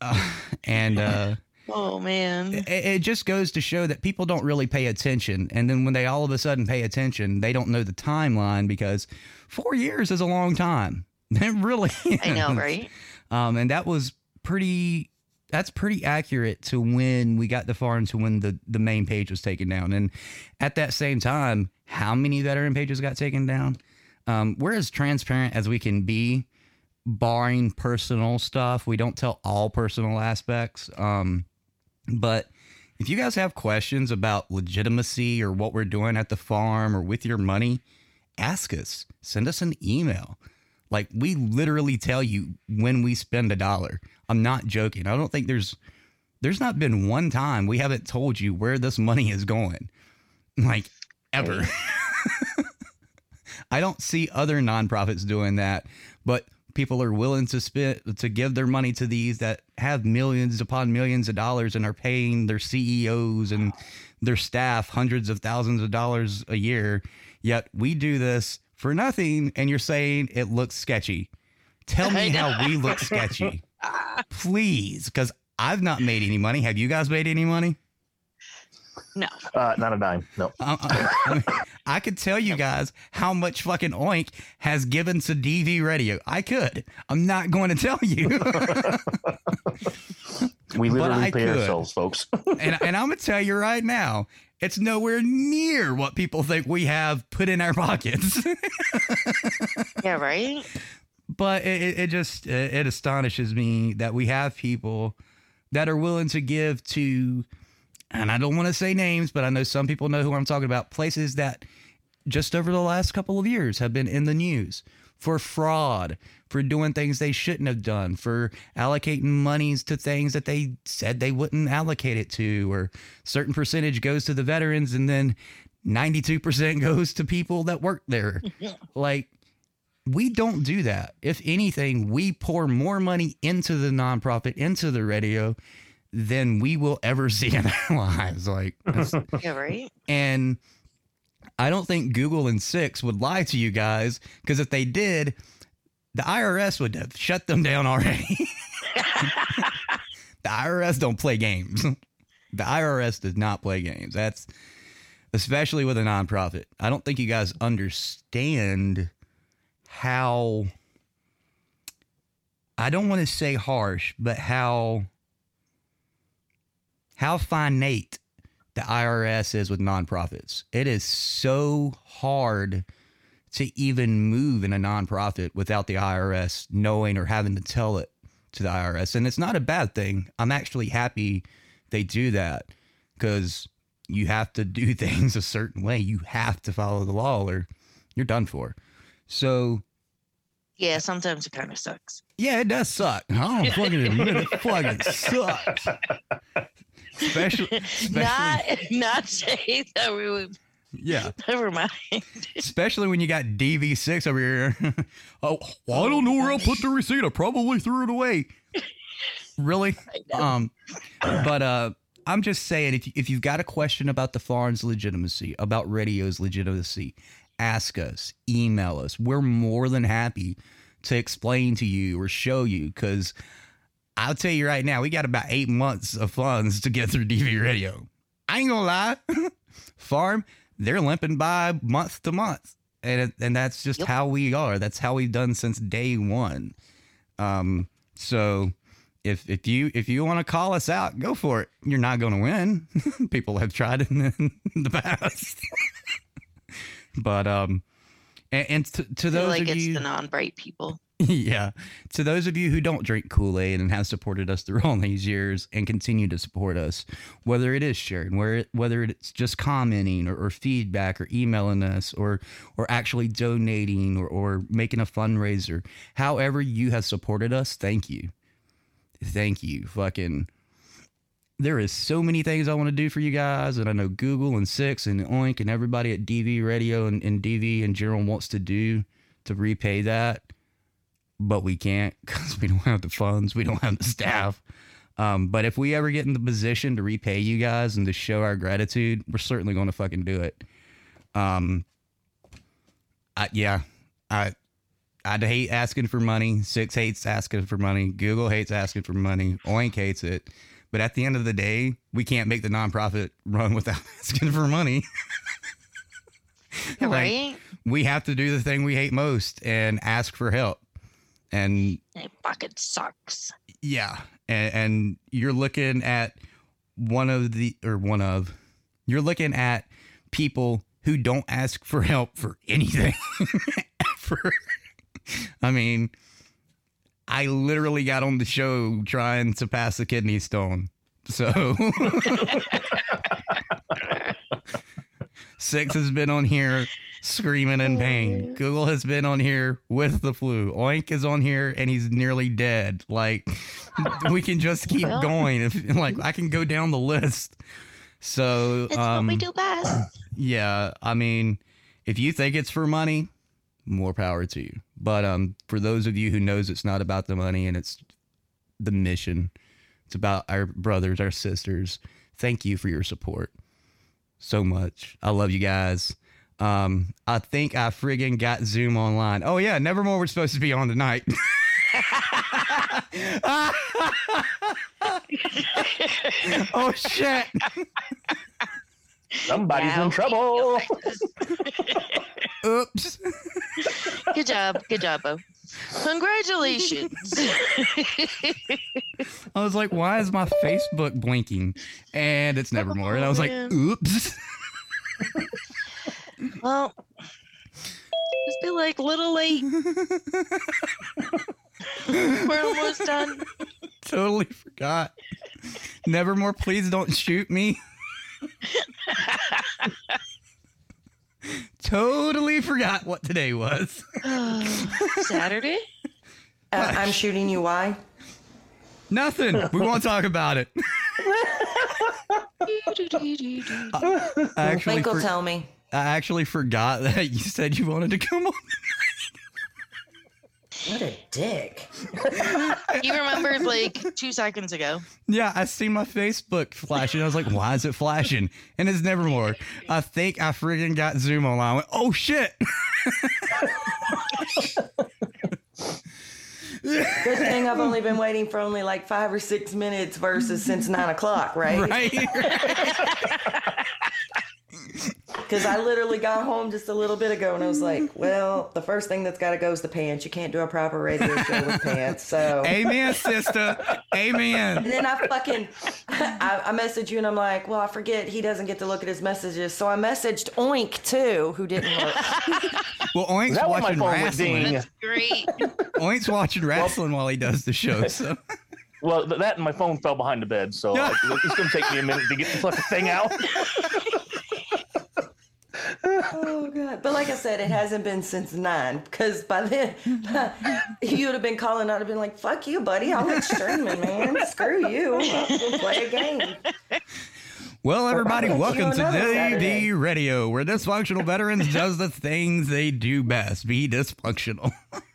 uh, and uh Oh man. it, it just goes to show that people don't really pay attention and then when they all of a sudden pay attention they don't know the timeline because four years is a long time it really I know, right? um and that was pretty that's pretty accurate to when we got the farm to when the the main page was taken down and at that same time how many veteran pages got taken down um we're as transparent as we can be barring personal stuff we don't tell all personal aspects um but if you guys have questions about legitimacy or what we're doing at the farm or with your money, ask us. Send us an email. Like we literally tell you when we spend a dollar. I'm not joking. I don't think there's there's not been one time we haven't told you where this money is going. Like ever. I don't see other nonprofits doing that, but people are willing to spend to give their money to these that have millions upon millions of dollars and are paying their CEOs and their staff hundreds of thousands of dollars a year. Yet we do this for nothing, and you're saying it looks sketchy. Tell me how we look sketchy, please, because I've not made any money. Have you guys made any money? No. Uh, not a dime. No. I, I, I, mean, I could tell you guys how much fucking Oink has given to DV Radio. I could. I'm not going to tell you. we literally pay could. ourselves, folks. and, and I'm going to tell you right now, it's nowhere near what people think we have put in our pockets. Yeah, right? but it, it- just it astonishes me that we have people that are willing to give to and i don't want to say names but i know some people know who i'm talking about places that just over the last couple of years have been in the news for fraud for doing things they shouldn't have done for allocating monies to things that they said they wouldn't allocate it to or certain percentage goes to the veterans and then 92% goes to people that work there like we don't do that. If anything, we pour more money into the nonprofit, into the radio, than we will ever see in our lives. Like, Yeah, right? and I don't think Google and Six would lie to you guys because if they did, the IRS would have shut them down already. the IRS don't play games. The IRS does not play games. That's especially with a nonprofit. I don't think you guys understand how I don't want to say harsh, but how how finite the IRS is with nonprofits. It is so hard to even move in a nonprofit without the IRS knowing or having to tell it to the IRS. And it's not a bad thing. I'm actually happy they do that because you have to do things a certain way. You have to follow the law or you're done for. So Yeah, sometimes it kind of sucks. yeah, it does suck. I don't fucking admit it. Fucking sucks. Especially, especially Not not say that we would yeah. never mind. Especially when you got DV6 over here. oh, well, I don't know where I put the receipt. I probably threw it away. really? Um, but uh, I'm just saying, if, if you've got a question about the farm's legitimacy, about radio's legitimacy, ask us, email us. We're more than happy to explain to you or show you because I'll tell you right now, we got about eight months of funds to get through DV Radio. I ain't gonna lie. Farm, they're limping by month to month. And and that's just how we are. That's how we've done since day one. Um, so if if you if you want to call us out, go for it. You're not going to win. People have tried it in, the past. but um, and, and to, to those like it's you, the non-bright people. Yeah. To those of you who don't drink Kool Aid and have supported us through all these years and continue to support us, whether it is sharing, where whether it's just commenting or, or feedback or emailing us or or actually donating or, or making a fundraiser, however you have supported us, thank you. Thank you. Fucking there is so many things I want to do for you guys, and I know Google and Six and Oink and everybody at DV Radio and, and DV in general wants to do to repay that but we can't because we don't have the funds, we don't have the staff. Um, but if we ever get in the position to repay you guys and to show our gratitude, we're certainly going to fucking do it. Um, I, yeah, I I hate asking for money. Six hates asking for money. Google hates asking for money. Oink hates it. But at the end of the day, we can't make the nonprofit run without asking for money. Like, right? we have to do the thing we hate most and ask for help. And It fucking sucks. yeah, and, and you're looking at one of the or one of you're looking at people who don't ask for help for anything ever. I mean, I literally got on the show trying to pass a kidney stone. So Six has been on here screaming in pain. Google has been on here with the flu. Oink is on here and he's nearly dead. Like we can just keep Well. going. If like I can go down the list. So It's um what we do best. yeah, I mean, if you think it's for money, more power to you. But um, for those of you who knows it's not about the money and it's the mission, it's about our brothers, our sisters. Thank you for your support so much. I love you guys. Um, I think I friggin' got Zoom online. Oh yeah, Nevermore was supposed to be on tonight. oh shit. Somebody's in trouble. Oops. Good job. Good job, Bo. Congratulations. I was like, why is my Facebook blinking? And it's Nevermore. And I was like, oh, oops. well, just be like, little late. We're almost done. totally forgot. Nevermore, please don't shoot me. Totally forgot what today was. Saturday? Uh, I'm shooting you. Why? Nothing. We won't talk about it. I actually, Michael, for- tell me. I actually forgot that you said you wanted to come on. What a dick. You remembered like two seconds ago. Yeah, I see my Facebook flashing. I was like, why is it flashing? And it's Nevermore. I think I friggin' got Zoom online. I went, oh shit. Good thing I've only been waiting for only like five or six minutes versus since nine o'clock, right? Right. Because I literally got home just a little bit ago and I was like, well, the first thing that's got to go is the pants. You can't do a proper radio show with pants. So. Amen, sister. Amen. And then I fucking, I, I message you and I'm like, well, I forget he doesn't get to look at his messages. So I messaged Oink too, who didn't look. Well, Oink's Is that what my watching phone was wrestling. That's great. Oink's watching wrestling while he does the show. So Well, that and my phone fell behind the bed, so uh, it's going to take me a minute to get the fucking thing out. Oh god! But like I said, it hasn't been since nine. Because by then, you would have been calling. I'd have been like, "Fuck you, buddy! I'm like streaming, man. Screw you. I'll play a game." Well, everybody, I'll bet you welcome to DV Radio, where dysfunctional veterans does the things they do best: be dysfunctional.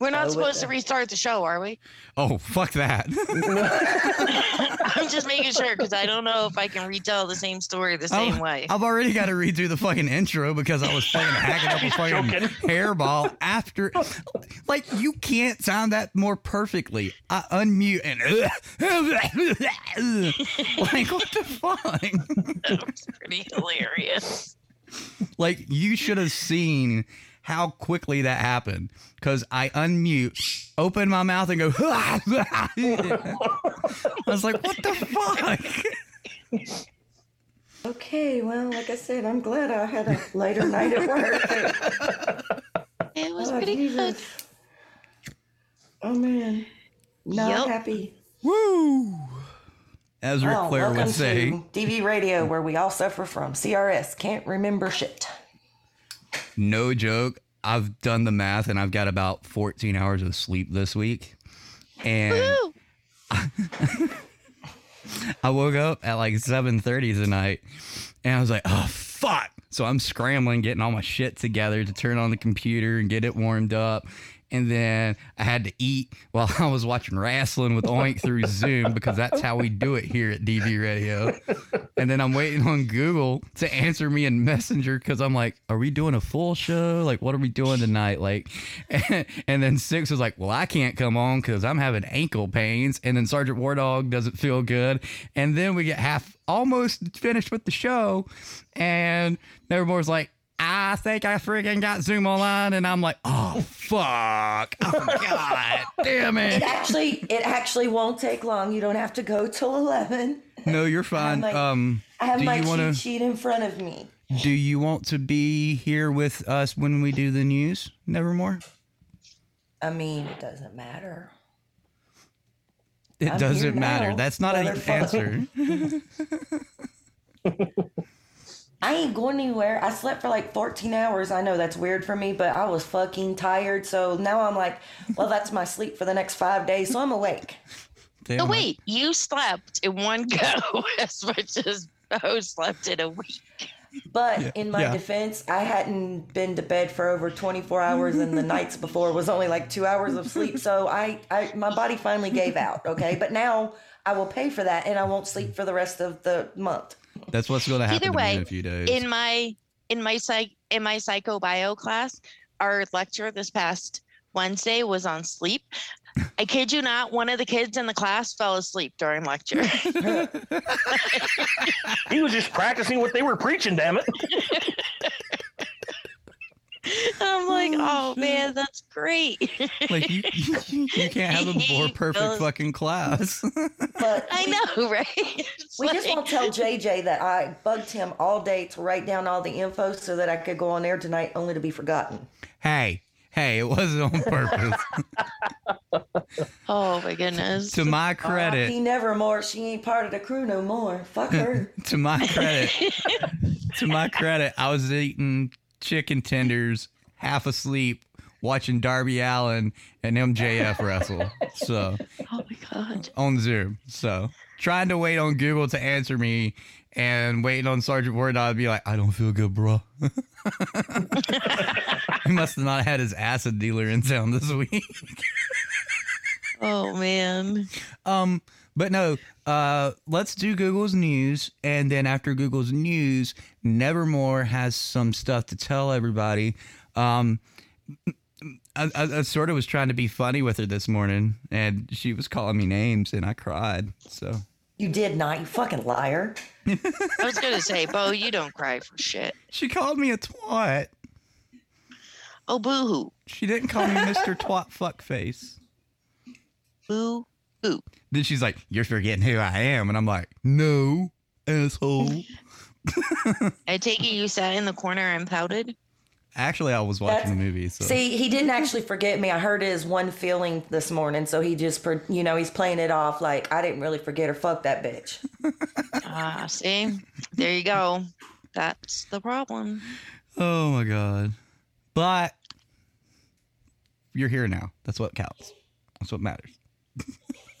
We're not Oh, supposed to restart the show, are we? Oh, fuck that! I'm just making sure because I don't know if I can retell the same story the same I've, way. I've already got to redo the fucking intro because I was fucking hacking up a fucking Joking. hairball after. Like you can't sound that more perfectly. I unmute and like what the fuck? That was pretty hilarious. Like you should have seen how quickly that happened because I unmute, open my mouth, and go. I was like, "What the fuck?" Okay, well, like I said, I'm glad I had a later night at work. It was Oh, pretty good. Jesus. Oh man, not Yep. happy. Woo! As Ric Oh, Flair welcome would say. to DV Radio, where we all suffer from CRS. Can't remember shit. No joke. I've done the math and I've got about 14 hours of sleep this week. And I woke up at like 7:30 tonight and I was like, "Oh fuck." So I'm scrambling getting all my shit together to turn on the computer and get it warmed up. And then I had to eat while I was watching wrestling with Oink through Zoom because that's how we do it here at DV Radio. And then I'm waiting on Google to answer me in Messenger because I'm like, are we doing a full show? Like, what are we doing tonight? Like, and, then Six was like, well, I can't come on because I'm having ankle pains. And then Sergeant War Dog doesn't feel good. And then we get half almost finished with the show. And Nevermore's like, I think I freaking got Zoom online, and I'm like, oh fuck, oh god, damn It it. actually, it actually won't take long. You don't have to go till eleven. No, you're fine. my- Um, I have my cheat want to? sheet in front of me. Do you want to be here with us when we do the news? Nevermore. I mean, it doesn't matter. It I'm doesn't matter. now, That's not an answer. motherfucker. I ain't going anywhere. I slept for like 14 hours. I know that's weird for me, but I was fucking tired. So now I'm like, well, that's my sleep for the next five days. So I'm awake. Damn, Oh I- wait, you slept in one go as much as Bo slept in a week. But Yeah, in my yeah. defense, I hadn't been to bed for over 24 hours, and the nights before was only like two hours of sleep. So I, I, my body finally gave out. Okay, but now I will pay for that, and I won't sleep for the rest of the month. That's what's going to happen Either to me way, in a few days. in my in my psych in my psycho bio class, our lecture this past Wednesday was on sleep. I kid you not, one of the kids in the class fell asleep during lecture. he was just practicing what they were preaching. Damn it! I'm like, oh man, that's great. like you, you, you can't have a more perfect Those- fucking class. But I know, right? It's we just like- want to tell JJ that I bugged him all day to write down all the info so that I could go on air tonight, only to be forgotten. hey, hey, it wasn't on purpose. Oh my goodness. to my Uh, he never more. She ain't part of the crew no more. Fuck her. to my credit, to my credit, I was eating chicken tenders, half asleep, watching Darby Allin and MJF wrestle. So Oh my god. on Zoom. So trying to wait on Google to answer me and waiting on Sergeant Wardog to be like, I don't feel good, bro. he must have not had his acid dealer in town this week. Oh man. Um, but no, uh, let's do Google's news, and then after Google's news, Nevermore has some stuff to tell everybody. Um, I, I, I sort of was trying to be funny with her this morning, and she was calling me names, and I cried. So You did not, you fucking liar. I was gonna say, Bo, you don't cry for shit. she called me a twat. Oh boo hoo. She didn't call me Mister Twat Fuckface. Boo hoo. Then she's like, "You're forgetting who I am," and I'm like, "No, asshole." I take it you sat in the corner and pouted? Actually, I was watching That's- the movie. So See, he didn't actually forget me. I heard his one feeling this morning, so he just, you know, he's playing it off like I didn't really forget her. Fuck that bitch. Ah, see? There you go. That's the problem. Oh my god. But you're here now. That's what counts. That's what matters.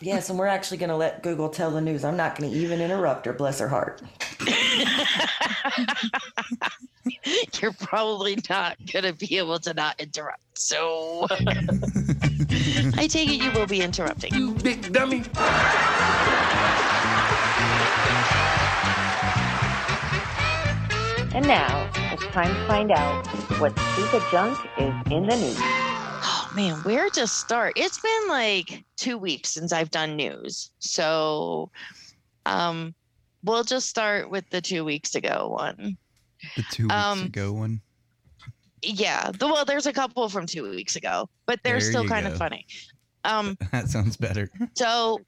Yes, and we're actually going to let Google tell the news. I'm not going to even interrupt her. Bless her heart. You're probably not gonna be able to not interrupt. So I take it you will be interrupting. You big dummy. And now it's time to find out what stupid junk is in the news. Man, where to start? It's been like two weeks since I've done news. So um we'll just start with the two weeks ago one. The two weeks Um, ago one. Yeah. The, well, there's a couple from two weeks ago, but they're There still kind go. of funny. Um That sounds better. So,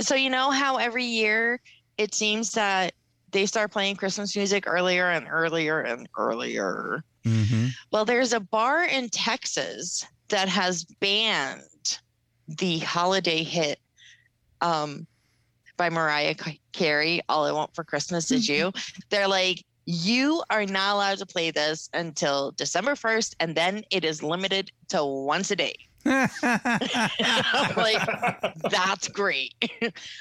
so you know how every year it seems that they start playing Christmas music earlier and earlier and earlier. Mm-hmm. Well, there's a bar in Texas that has banned the holiday hit um, by Mariah Carey, "All I Want for Christmas Is You." They're like, you are not allowed to play this until December 1st, and then it is limited to once a day. I'm like, that's great.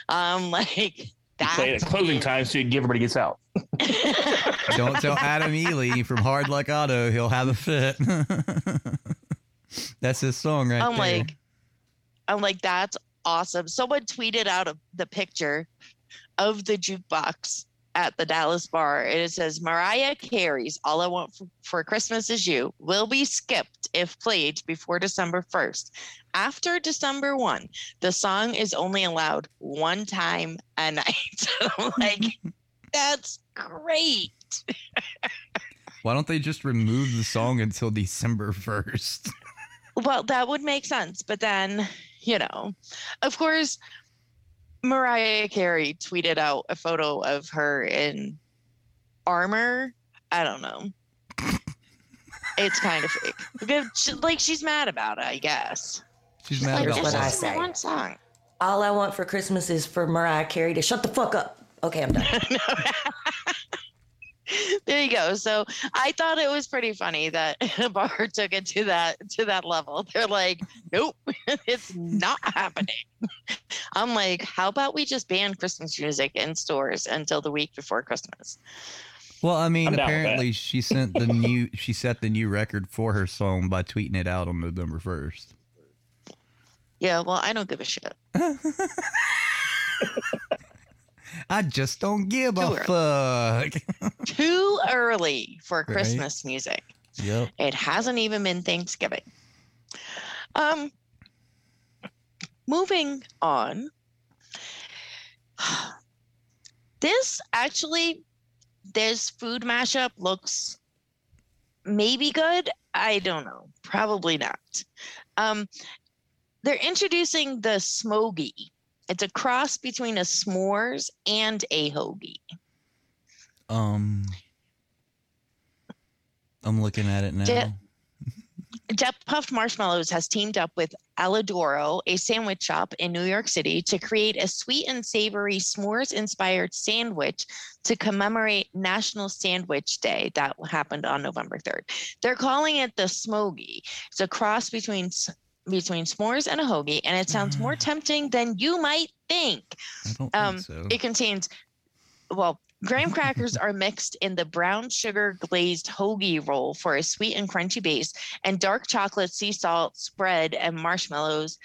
I'm like, that's Play it at closing time so you give everybody gets out. Don't tell Adam Ely from Hard Luck Auto he'll have a fit. That's his song right I'm there. like, I'm like, that's awesome. Someone tweeted out of the picture of the jukebox at the Dallas bar, and it says Mariah Carey's "All I Want for, for Christmas Is You" will be skipped if played before December 1st. After December 1, the song is only allowed one time a night. I'm like, that's great. Why don't they just remove the song until December 1st? Well, that would make sense. But then, you know, of course, Mariah Carey tweeted out a photo of her in armor. I don't know. It's kind of fake. Because Like she's mad about it, I guess. She's mad Like, Here's this what I is say. one song. All I want for Christmas is for Mariah Carey to shut the fuck up. Okay, I'm done. There you go. So I thought it was pretty funny that Bar took it to that to that level. They're like, nope, it's not happening. I'm like, how about we just ban Christmas music in stores until the week before Christmas? Well, I mean, I'm down with that. apparently she sent the new she set the new record for her song by tweeting it out on November 1st. Yeah, well, I don't give a shit. I just don't give Too a fuck. Too early for Right. Christmas music. yep. It hasn't even been Thanksgiving. Um, moving on. This actually, this food mashup looks maybe good. I don't know. Probably not. Um, they're introducing the smogie. It's a cross between a s'mores and a hoagie. Um, I'm looking at it now. Jet Puffed Marshmallows has teamed up with Alidoro, a sandwich shop in New York City, to create a sweet and savory s'mores inspired sandwich to commemorate National Sandwich Day that happened on November 3rd. They're calling it the Smogie. It's a cross between between s'mores and a hoagie, and it sounds more tempting than you might think. I don't Um, think so. It contains, well, graham crackers are mixed in the brown sugar glazed hoagie roll for a sweet and crunchy base, and dark chocolate sea salt spread and marshmallows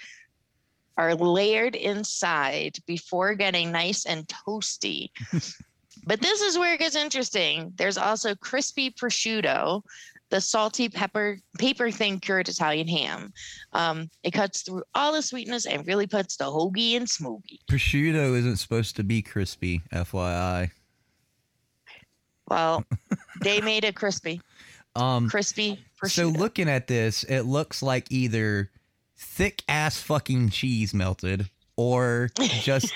are layered inside before getting nice and toasty. but this is where it gets interesting. There's also crispy prosciutto, the salty pepper paper thin cured Italian ham. Um, it cuts through all the sweetness and really puts the hoagie in smoky. Prosciutto isn't supposed to be crispy, FYI. Well, they made it crispy. Um, Crispy so looking at this, it looks like either thick ass fucking cheese melted or just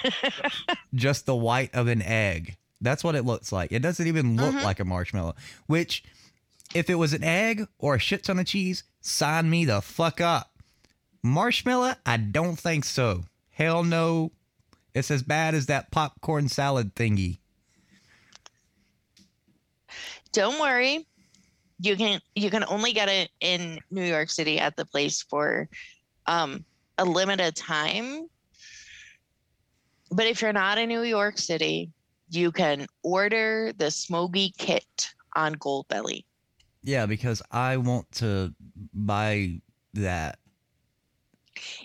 just the white of an egg. That's what it looks like. It doesn't even look Mhm. like a marshmallow. Which, if it was an egg or a shit ton of cheese, sign me the fuck up. Marshmallow? I don't think so. Hell no. It's as bad as that popcorn salad thingy. Don't worry. You can you can only get it in New York City at the place for um a limited time. But if you're not in New York City, you can order the smoky kit on Goldbelly. Yeah, because I want to buy that.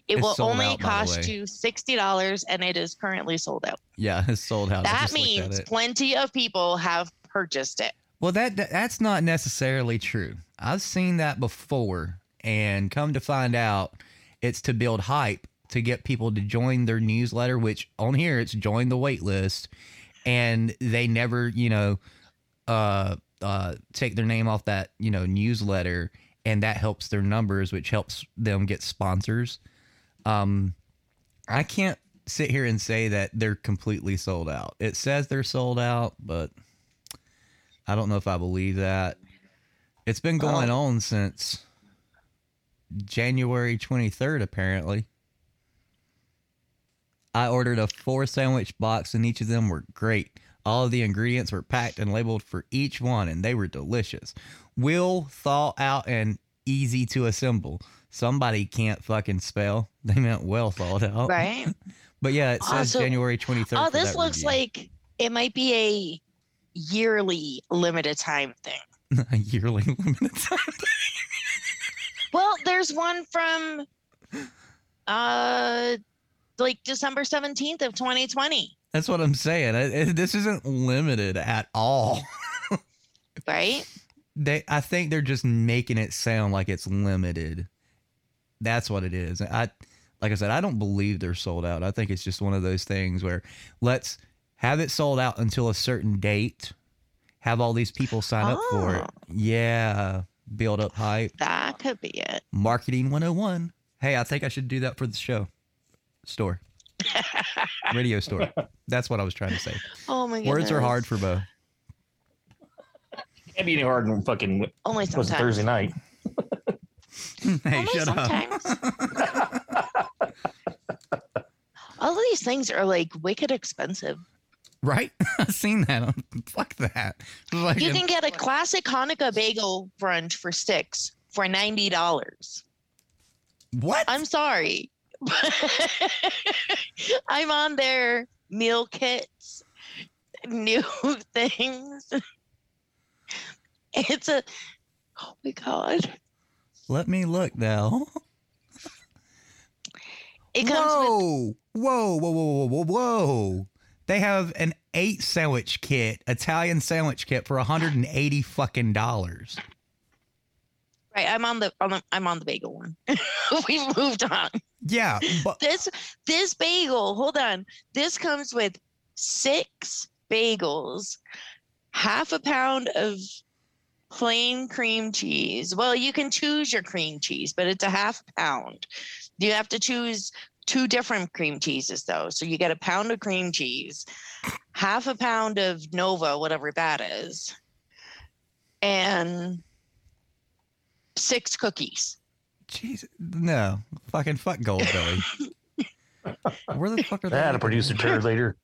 It It's will only out, cost you sixty dollars, and it is currently sold out. Yeah, it's sold out. That just looked at means plenty of people have purchased it. Well, that, that that's not necessarily true. I've seen that before, and come to find out, it's to build hype to get people to join their newsletter. Which on here it's join the wait list, and they never, you know, uh, uh, take their name off that you know newsletter, and that helps their numbers, which helps them get sponsors. Um, I can't sit here and say that they're completely sold out. It says they're sold out, but I don't know if I believe that. It's been going on since January 23rd, apparently. I ordered a four sandwich box, and each of them were great. All of the ingredients were packed and labeled for each one, and they were delicious. Will, thaw out, and easy to assemble. Somebody can't fucking spell. They meant well thought out. Right. But yeah, it says Also- January 23rd. Oh, this looks review. like it might be a yearly limited time thing. a yearly limited time. Well, there's one from uh like December 17th of 2020, That's what I'm saying. This isn't limited at all. right? They, I think they're just making it sound like it's limited. That's what it is. I, like I said, I don't believe they're sold out. I think it's just one of those things where let's have it sold out until a certain date. Have all these people sign up for it. Oh. Yeah, build up hype. That could be it. Marketing 101. Hey, I think I should do that for the show. Store. Radio store. That's what I was trying to say. Oh my goodness. Words are hard for Bo. Can't be any harder than fucking Only was it sometimes. Thursday night. hey, Only shut up. sometimes. All of these things are like wicked expensive. Right? I've seen that. Fuck that. Like, You can get a classic Hanukkah bagel brunch for sticks for ninety dollars. what? I'm sorry. I'm on their meal kits, new things. It's a oh my god. Let me look now. It comes with Whoa. Whoa, whoa, whoa, whoa, whoa, whoa. They have an eight sandwich kit, Italian sandwich kit for 180 fucking dollars. Right, I'm on the, on the I'm on the bagel one. We've moved on. Yeah, but This this bagel, hold on. This comes with six bagels, half a pound of plain cream cheese. Well, you can choose your cream cheese, but it's a half pound. You have to choose two different cream cheeses though. So you get a pound of cream cheese, half a pound of Nova, whatever that is, and six cookies. Jesus, no, fucking fuck Goldbelly. Where the fuck are they? That a producer turd later.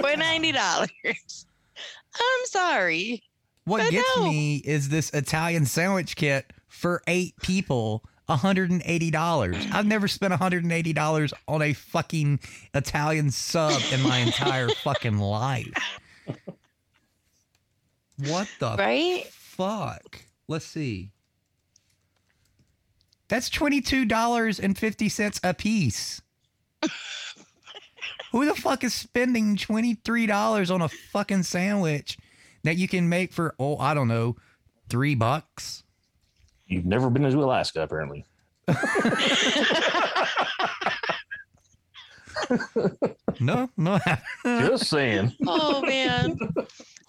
for ninety dollars. I'm sorry. What But gets no. me is this Italian sandwich kit for eight people, $180. I've never spent $180 on a fucking Italian sub in my entire fucking life. What the Right? fuck? Let's see. That's $22.50 a piece. Who the fuck is spending $23 on a fucking sandwich that you can make for, oh, I don't know, three bucks? You've never been to Alaska, apparently. No, no. Just saying. Oh man,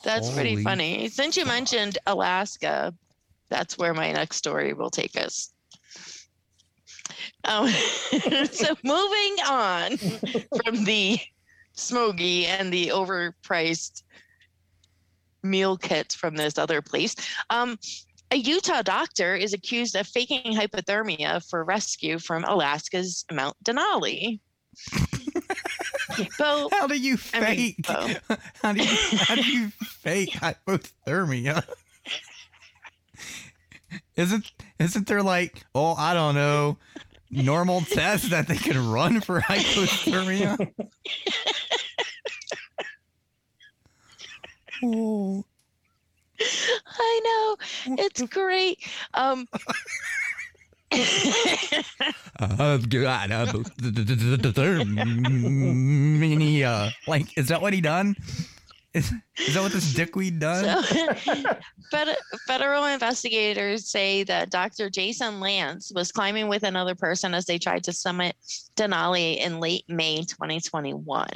that's pretty funny. Since you mentioned Alaska, that's where my next story will take us. Um, so moving on from the smoky and the overpriced meal kits from this other place. Um, a Utah doctor is accused of faking hypothermia for rescue from Alaska's Mount Denali. Bo, How do you I mean, fake? How do you how do you fake hypothermia? Isn't isn't there like oh I don't know normal tests that they can run for hypothermia? oh, I know. It's great. Um I've got hypothermia. Like, is that what he done? Is, is that what this dickweed does? So, fed- federal investigators say that Dr. Jason Lance was climbing with another person as they tried to summit Denali in late May 2021.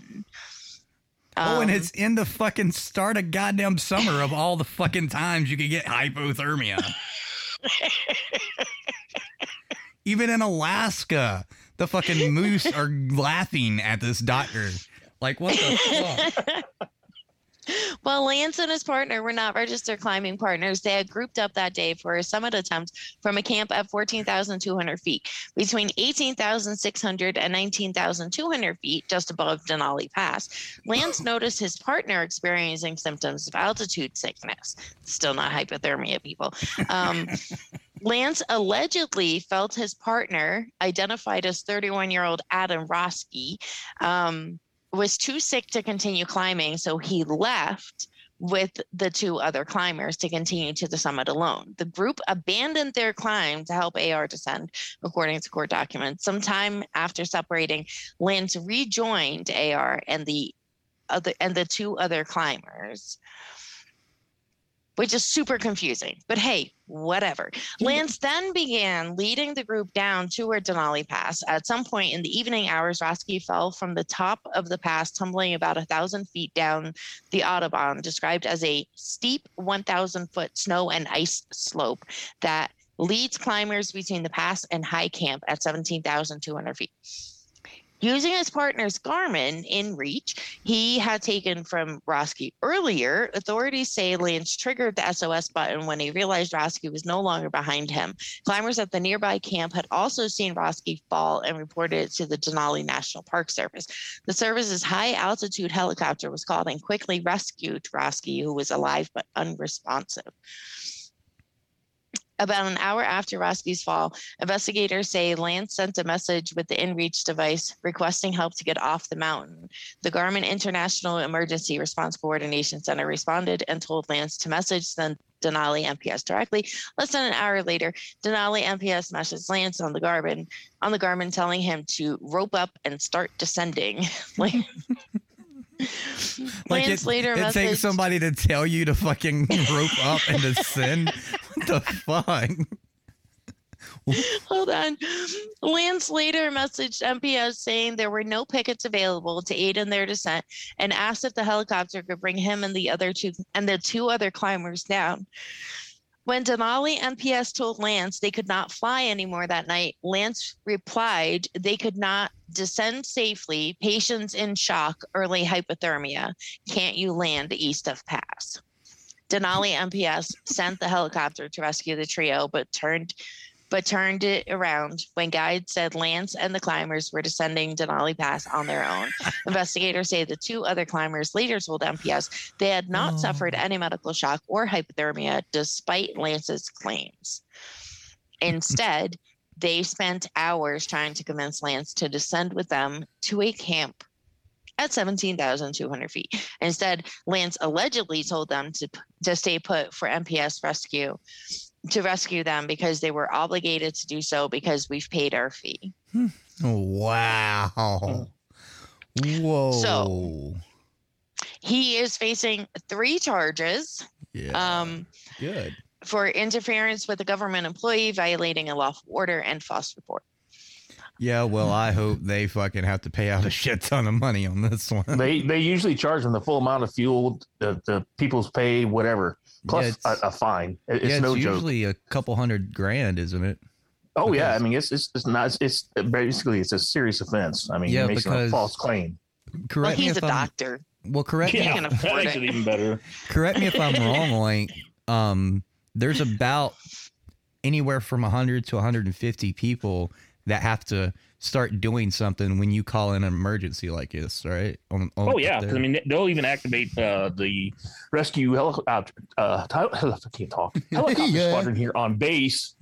oh, and Um, it's in the fucking start of goddamn summer of all the fucking times you could get hypothermia. Even in Alaska, the fucking moose are laughing at this doctor. Like, what the fuck? Well, Lance and his partner were not registered climbing partners. They had grouped up that day for a summit attempt from a camp at 14,200 feet, between 18,600 and 19,200 feet, just above Denali Pass. Lance noticed his partner experiencing symptoms of altitude sickness. Still not hypothermia, people. Um, Lance allegedly felt his partner, identified as 31 year old Adam Roski, um, was too sick to continue climbing, so he left with the two other climbers to continue to the summit alone. The group abandoned their climb to help AR descend, according to court documents. Sometime after separating, Lance rejoined AR and the other and the two other climbers. Which is super confusing, but hey, whatever. Lance then began leading the group down toward Denali Pass. At some point in the evening hours, Roski fell from the top of the pass, tumbling about a thousand feet down the Autobahn, described as a steep 1,000 foot snow and ice slope that leads climbers between the pass and high camp at 17,200 feet. Using his partner's Garmin inReach, he had taken from Roski earlier. Authorities say Lance triggered the SOS button when he realized Roski was no longer behind him. Climbers at the nearby camp had also seen Roski fall and reported it to the Denali National Park Service. The service's high altitude helicopter was called and quickly rescued Roski, who was alive but unresponsive. About an hour after Roski's fall, investigators say Lance sent a message with the InReach device requesting help to get off the mountain. The Garmin International Emergency Response Coordination Center responded and told Lance to message the Denali NPS directly. Less than an hour later, Denali NPS messaged Lance on the Garmin on the Garmin telling him to rope up and start descending. like Like Lance it, later it messaged, takes somebody to tell you to fucking rope up and descend. The fuck? Hold on. Lance later messaged NPS saying there were no pickets available to aid in their descent and asked if the helicopter could bring him and the other two and the two other climbers down. When Denali NPS told Lance they could not fly anymore that night, Lance replied they could not descend safely, patients in shock, early hypothermia. Can't you land east of pass? Denali NPS sent the helicopter to rescue the trio, but turned but turned it around when guides said Lance and the climbers were descending Denali Pass on their own. Investigators say the two other climbers later told NPS they had not oh. suffered any medical shock or hypothermia despite Lance's claims. Instead, they spent hours trying to convince Lance to descend with them to a camp at 17,200 feet. Instead, Lance allegedly told them to, to stay put for NPS rescue to rescue them because they were obligated to do so because we've paid our fee. Wow. Whoa. So- He is facing three charges yeah. um, Good. for interference with a government employee, violating a lawful order, and false report. Yeah, well, I hope they fucking have to pay out a shit ton of money on this one. They they usually charge them the full amount of fuel, the, the people's pay, whatever, plus Yeah, a, a fine. It's yeah, no it's joke. usually a couple hundred grand, isn't it? Oh yeah, I mean it's it's it's not it's basically it's a serious offense. I mean, Yeah, making because- a false claim. Correct well, me he's if a I'm- doctor. Well, correct me. He can that makes it. it even better. correct me if I'm wrong, like um there's about anywhere from 100 to 150 people that have to start doing something when you call in an emergency like this, right? On, on Oh yeah, up 'cause. I mean they'll even activate uh, the rescue helicopter. Uh, ty- I can't talk. Helicopter Yeah. squadron here on base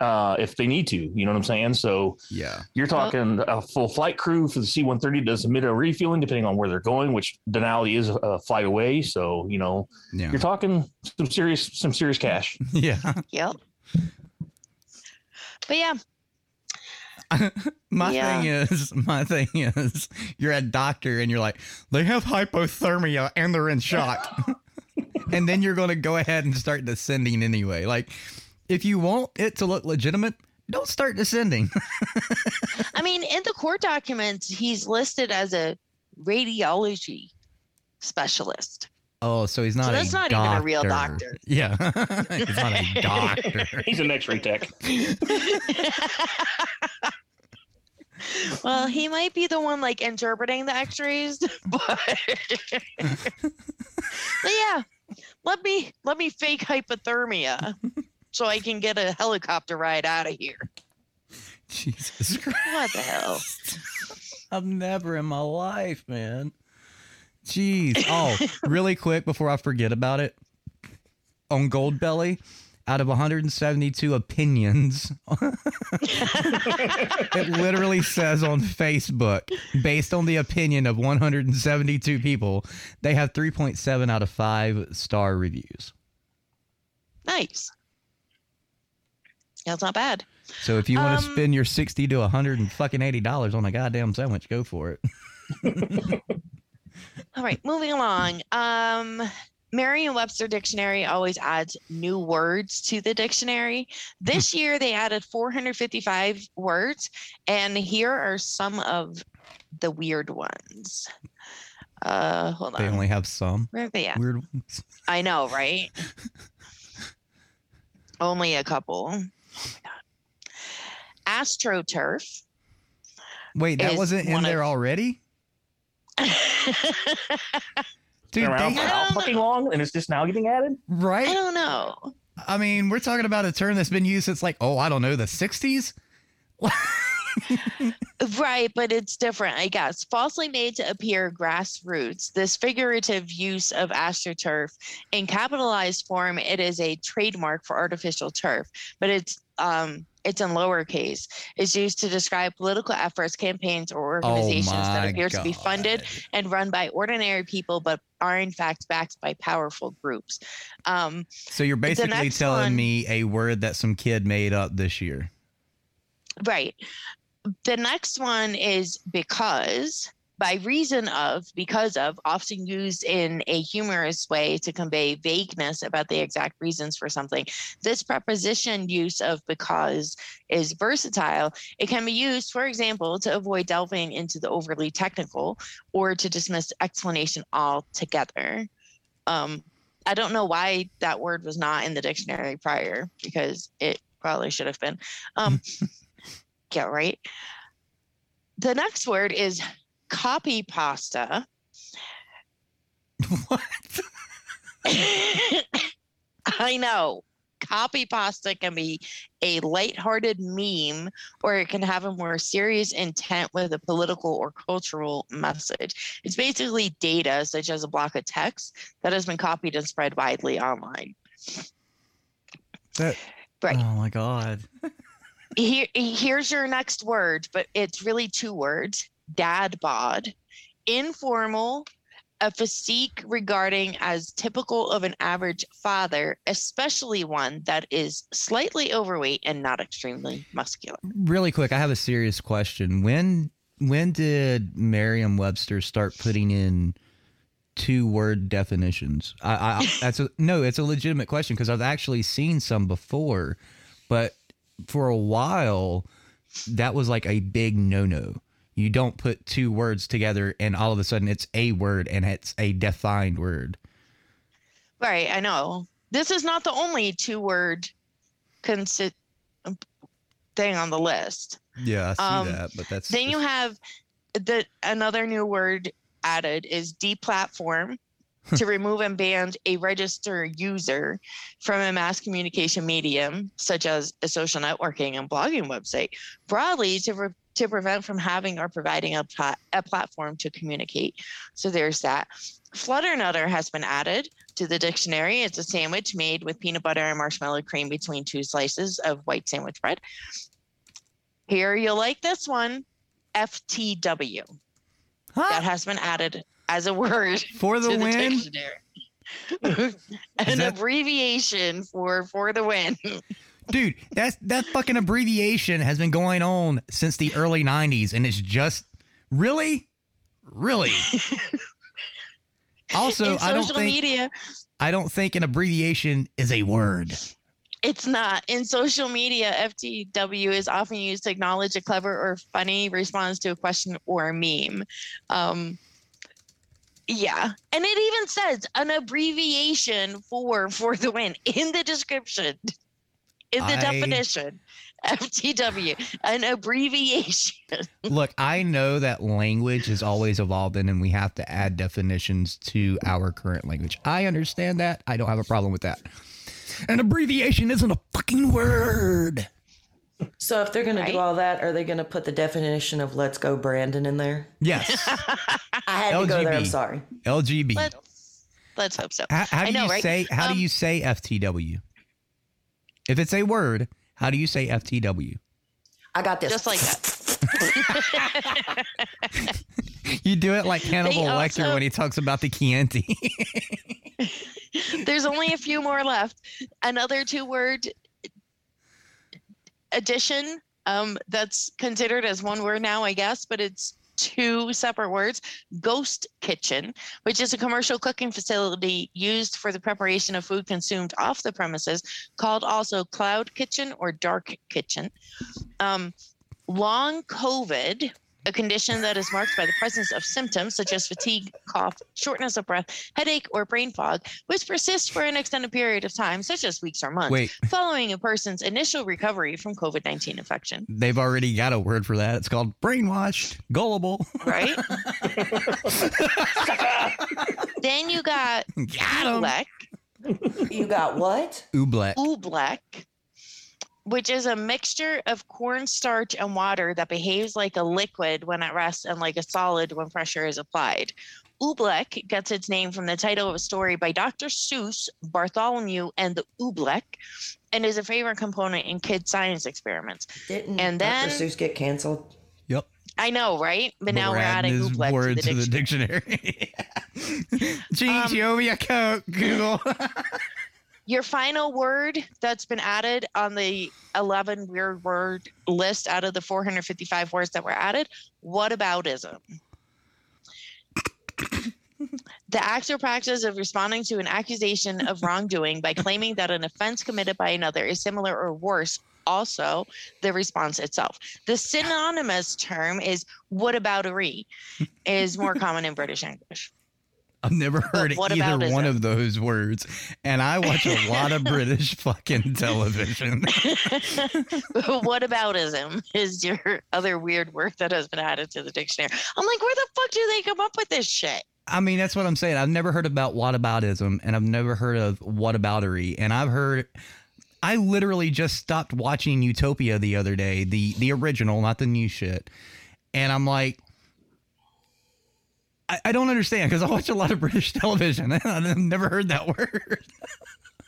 uh, if they need to. You know what I'm saying? So yeah. you're talking a full flight crew for the C-130 does submit a refueling depending on where they're going, which Denali is a, a flight away. So you know Yeah. you're talking some serious some serious cash. Yeah. Yep. But yeah, My Yeah. thing is, my thing is, you're a doctor and you're like, they have hypothermia and they're in shock. and then you're going to go ahead and start descending anyway. Like, if you want it to look legitimate, don't start descending. I mean, in the court documents, he's listed as a radiology specialist. oh, so he's not So a that's not even a real doctor. Yeah. he's not a doctor. He's an X-ray tech. Well, he might be the one like interpreting the x-rays, but, but yeah, let me let me fake hypothermia so I can get a helicopter ride out of here. Jesus Christ. What the hell? I've never in my life, man. Jeez. Oh, really quick before I forget about it. On Goldbelly, out of 172 opinions, it literally says on Facebook, based on the opinion of 172 people, they have 3.7 out of 5 star reviews. Nice. That's not bad. So if you want to Um, spend your 60 to 100 and fucking 80 dollars on a goddamn sandwich, go for it. All right, moving along. Um, Merriam-Webster dictionary always adds new words to the dictionary. This year they added 455 words, and here are some of the weird ones. Uh, hold on. They only have some Where are they at? weird ones. I know, right? Only a couple. Oh my god. AstroTurf. Wait, that wasn't in there of- already? Dude, Been around they for how fucking long, and it's just now getting added. Right? I don't know. I mean, we're talking about a term that's been used since like, oh, I don't know, the 60s? Right, but it's different, I guess. Falsely made to appear grassroots. This figurative use of astroturf in capitalized form, it is a trademark for artificial turf, but it's um it's in lowercase. It's used to describe political efforts, campaigns, or organizations that my appear to be funded and run by ordinary people, but are in fact backed by powerful groups. Um, So you're basically telling one- me a word that some kid made up this year. Right. The next one is because, by reason of, because of, often used in a humorous way to convey vagueness about the exact reasons for something. This preposition use of because is versatile. It can be used, for example, to avoid delving into the overly technical or to dismiss explanation altogether. Um, I don't know why that word was not in the dictionary prior because it probably should have been. Um, yeah, right. The next word is copy pasta. What? I know. Copy pasta can be a lighthearted meme, or it can have a more serious intent with a political or cultural message. It's basically data, such as a block of text, that has been copied and spread widely online. That, Right. Oh my god. Here, here's your next word, but it's really two words dad bod. Informal, a physique regarding as typical of an average father, especially one that is slightly overweight and not extremely muscular. Really quick, I have a serious question. When when did Merriam-Webster start putting in two word definitions? I, I that's a no, it's a legitimate question because I've actually seen some before, but for a while that was like a big no-no. You don't put two words together and all of a sudden it's a word and it's a defined word. Right, I know. This is not the only two word consi- thing on the list. Yeah, I see Um, that, but that's Then you have the another new word added is deplatform to remove and ban a registered user from a mass communication medium such as a social networking and blogging website broadly to re- to prevent from having or providing a, pla- a platform to communicate. So there's that. Fluffernutter has been added to the dictionary. It's a sandwich made with peanut butter and marshmallow cream between two slices of white sandwich bread. Here, you'll like this one FTW. Huh? That has been added as a word For the to win? dictionary. An that- abbreviation for for the win. Dude, that's that fucking abbreviation has been going on since the early '90s, and it's just really, really. Also, I don't think media, I don't think an abbreviation is a word. it's not. In social media, FTW is often used to acknowledge a clever or funny response to a question or a meme. Um, yeah, and it even says an abbreviation for for the win in the description, in the I- definition. FTW, an abbreviation. Look, I know that language is always evolving, and we have to add definitions to our current language. I understand that. I don't have a problem with that. An abbreviation isn't a fucking word. So if they're going to do all that, are they going to put the definition of "Let's Go Brandon" in there? Yes. I had to go there. I'm sorry. LGB. Let's let's hope so. How, how I do know, you right? say how Um, do you say FTW? If it's a word, how do you say FTW? I got this. Just like that. You do it like Hannibal Lecter when he talks about the Chianti. There's only a few more left. Another two word addition um, that's considered as one word now, I guess, but it's two separate words Ghost Kitchen, which is a commercial cooking facility used for the preparation of food consumed off the premises, called also Cloud Kitchen or Dark Kitchen. Um, long COVID, a condition that is marked by the presence of symptoms such as fatigue, cough, shortness of breath, headache, or brain fog, which persists for an extended period of time, such as weeks or months, Wait. following a person's initial recovery from COVID 19 infection. They've already got a word for that. It's called brainwashed, gullible. Right? then you got Oobleck. You got what? Oobleck. Oobleck, which is a mixture of cornstarch and water that behaves like a liquid when at rest and like a solid when pressure is applied. Oobleck gets its name from the title of a story by Dr. Seuss, Bartholomew, and the Oobleck, and is a favorite component in kids' science experiments. Didn't and then Dr. Seuss get canceled? Yep. I know, right? But, now we're adding adding his Oobleck word to the dictionary. dictionary. Gee, Um, you owe me a Coke, Google. Your final word that's been added on the 11 weird word list out of the 455 words that were added, what aboutism? The act or practice of responding to an accusation of wrongdoing by claiming that an offense committed by another is similar or worse. Also, the response itself. The synonymous term is whataboutery, is more common in British English. I've never heard either one of those words, and I watch a lot of British fucking television. Whataboutism is your other weird word that has been added to the dictionary. I'm like, where the fuck do they come up with this shit? I mean, that's what I'm saying. I've never heard about whataboutism, and I've never heard of whataboutery, and I've heard. I literally just stopped watching Utopia the other day, the the original, not the new shit, and I'm like, I, I don't understand because I watch a lot of British television, and I've never heard that word.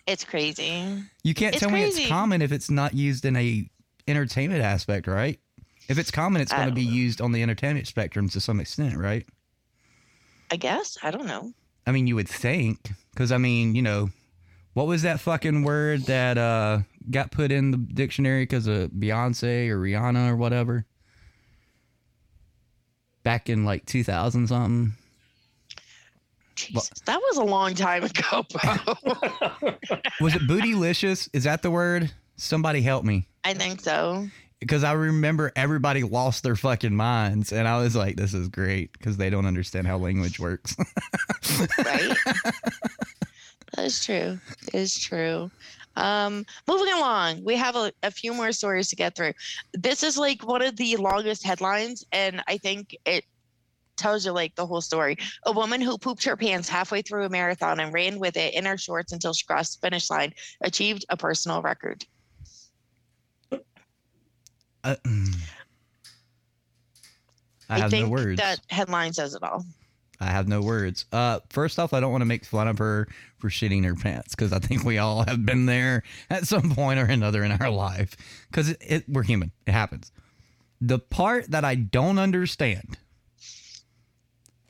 It's crazy. You can't It's tell me it's common if it's not used in a entertainment aspect, right? If it's common, it's going to be used on the entertainment spectrum to some extent, right? I guess. I don't know. I mean, you would think, because I mean, you know, what was that fucking word that uh got put in the dictionary because of Beyonce or Rihanna or whatever? Back in like 2000 something. Jesus, that was a long time ago, bro. Was it bootylicious? Is that the word? Somebody help me. I think so. Because I remember everybody lost their fucking minds, and I was like, "This is great," because they don't understand how language works. right? that is true. It is true. Um, moving along, we have a, a few more stories to get through. This is like one of the longest headlines, and I think it tells you like the whole story. A woman who pooped her pants halfway through a marathon and ran with it in her shorts until she crossed the finish line achieved a personal record. Uh, mm. I have think no words. that headline says it all. I have no words. Uh, first off, I don't want to make fun of her for shitting her pants because I think we all have been there at some point or another in our life because it, it, we're human. It happens. The part that I don't understand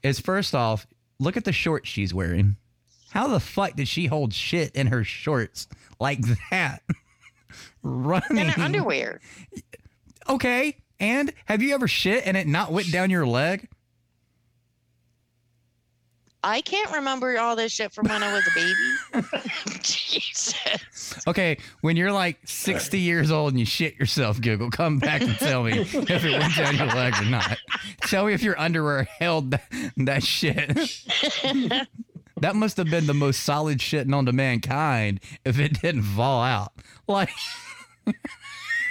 is first off, look at the shorts she's wearing. How the fuck did she hold shit in her shorts like that? Running In her underwear. Okay. And have you ever shit and it not went down your leg? I can't remember all this shit from when I was a baby. Jesus. Okay, when you're like 60 years old and you shit yourself, Google, come back and tell me if it went down your leg or not. Tell me if your underwear held that, that shit. that must have been the most solid shit known to mankind if it didn't fall out. Like,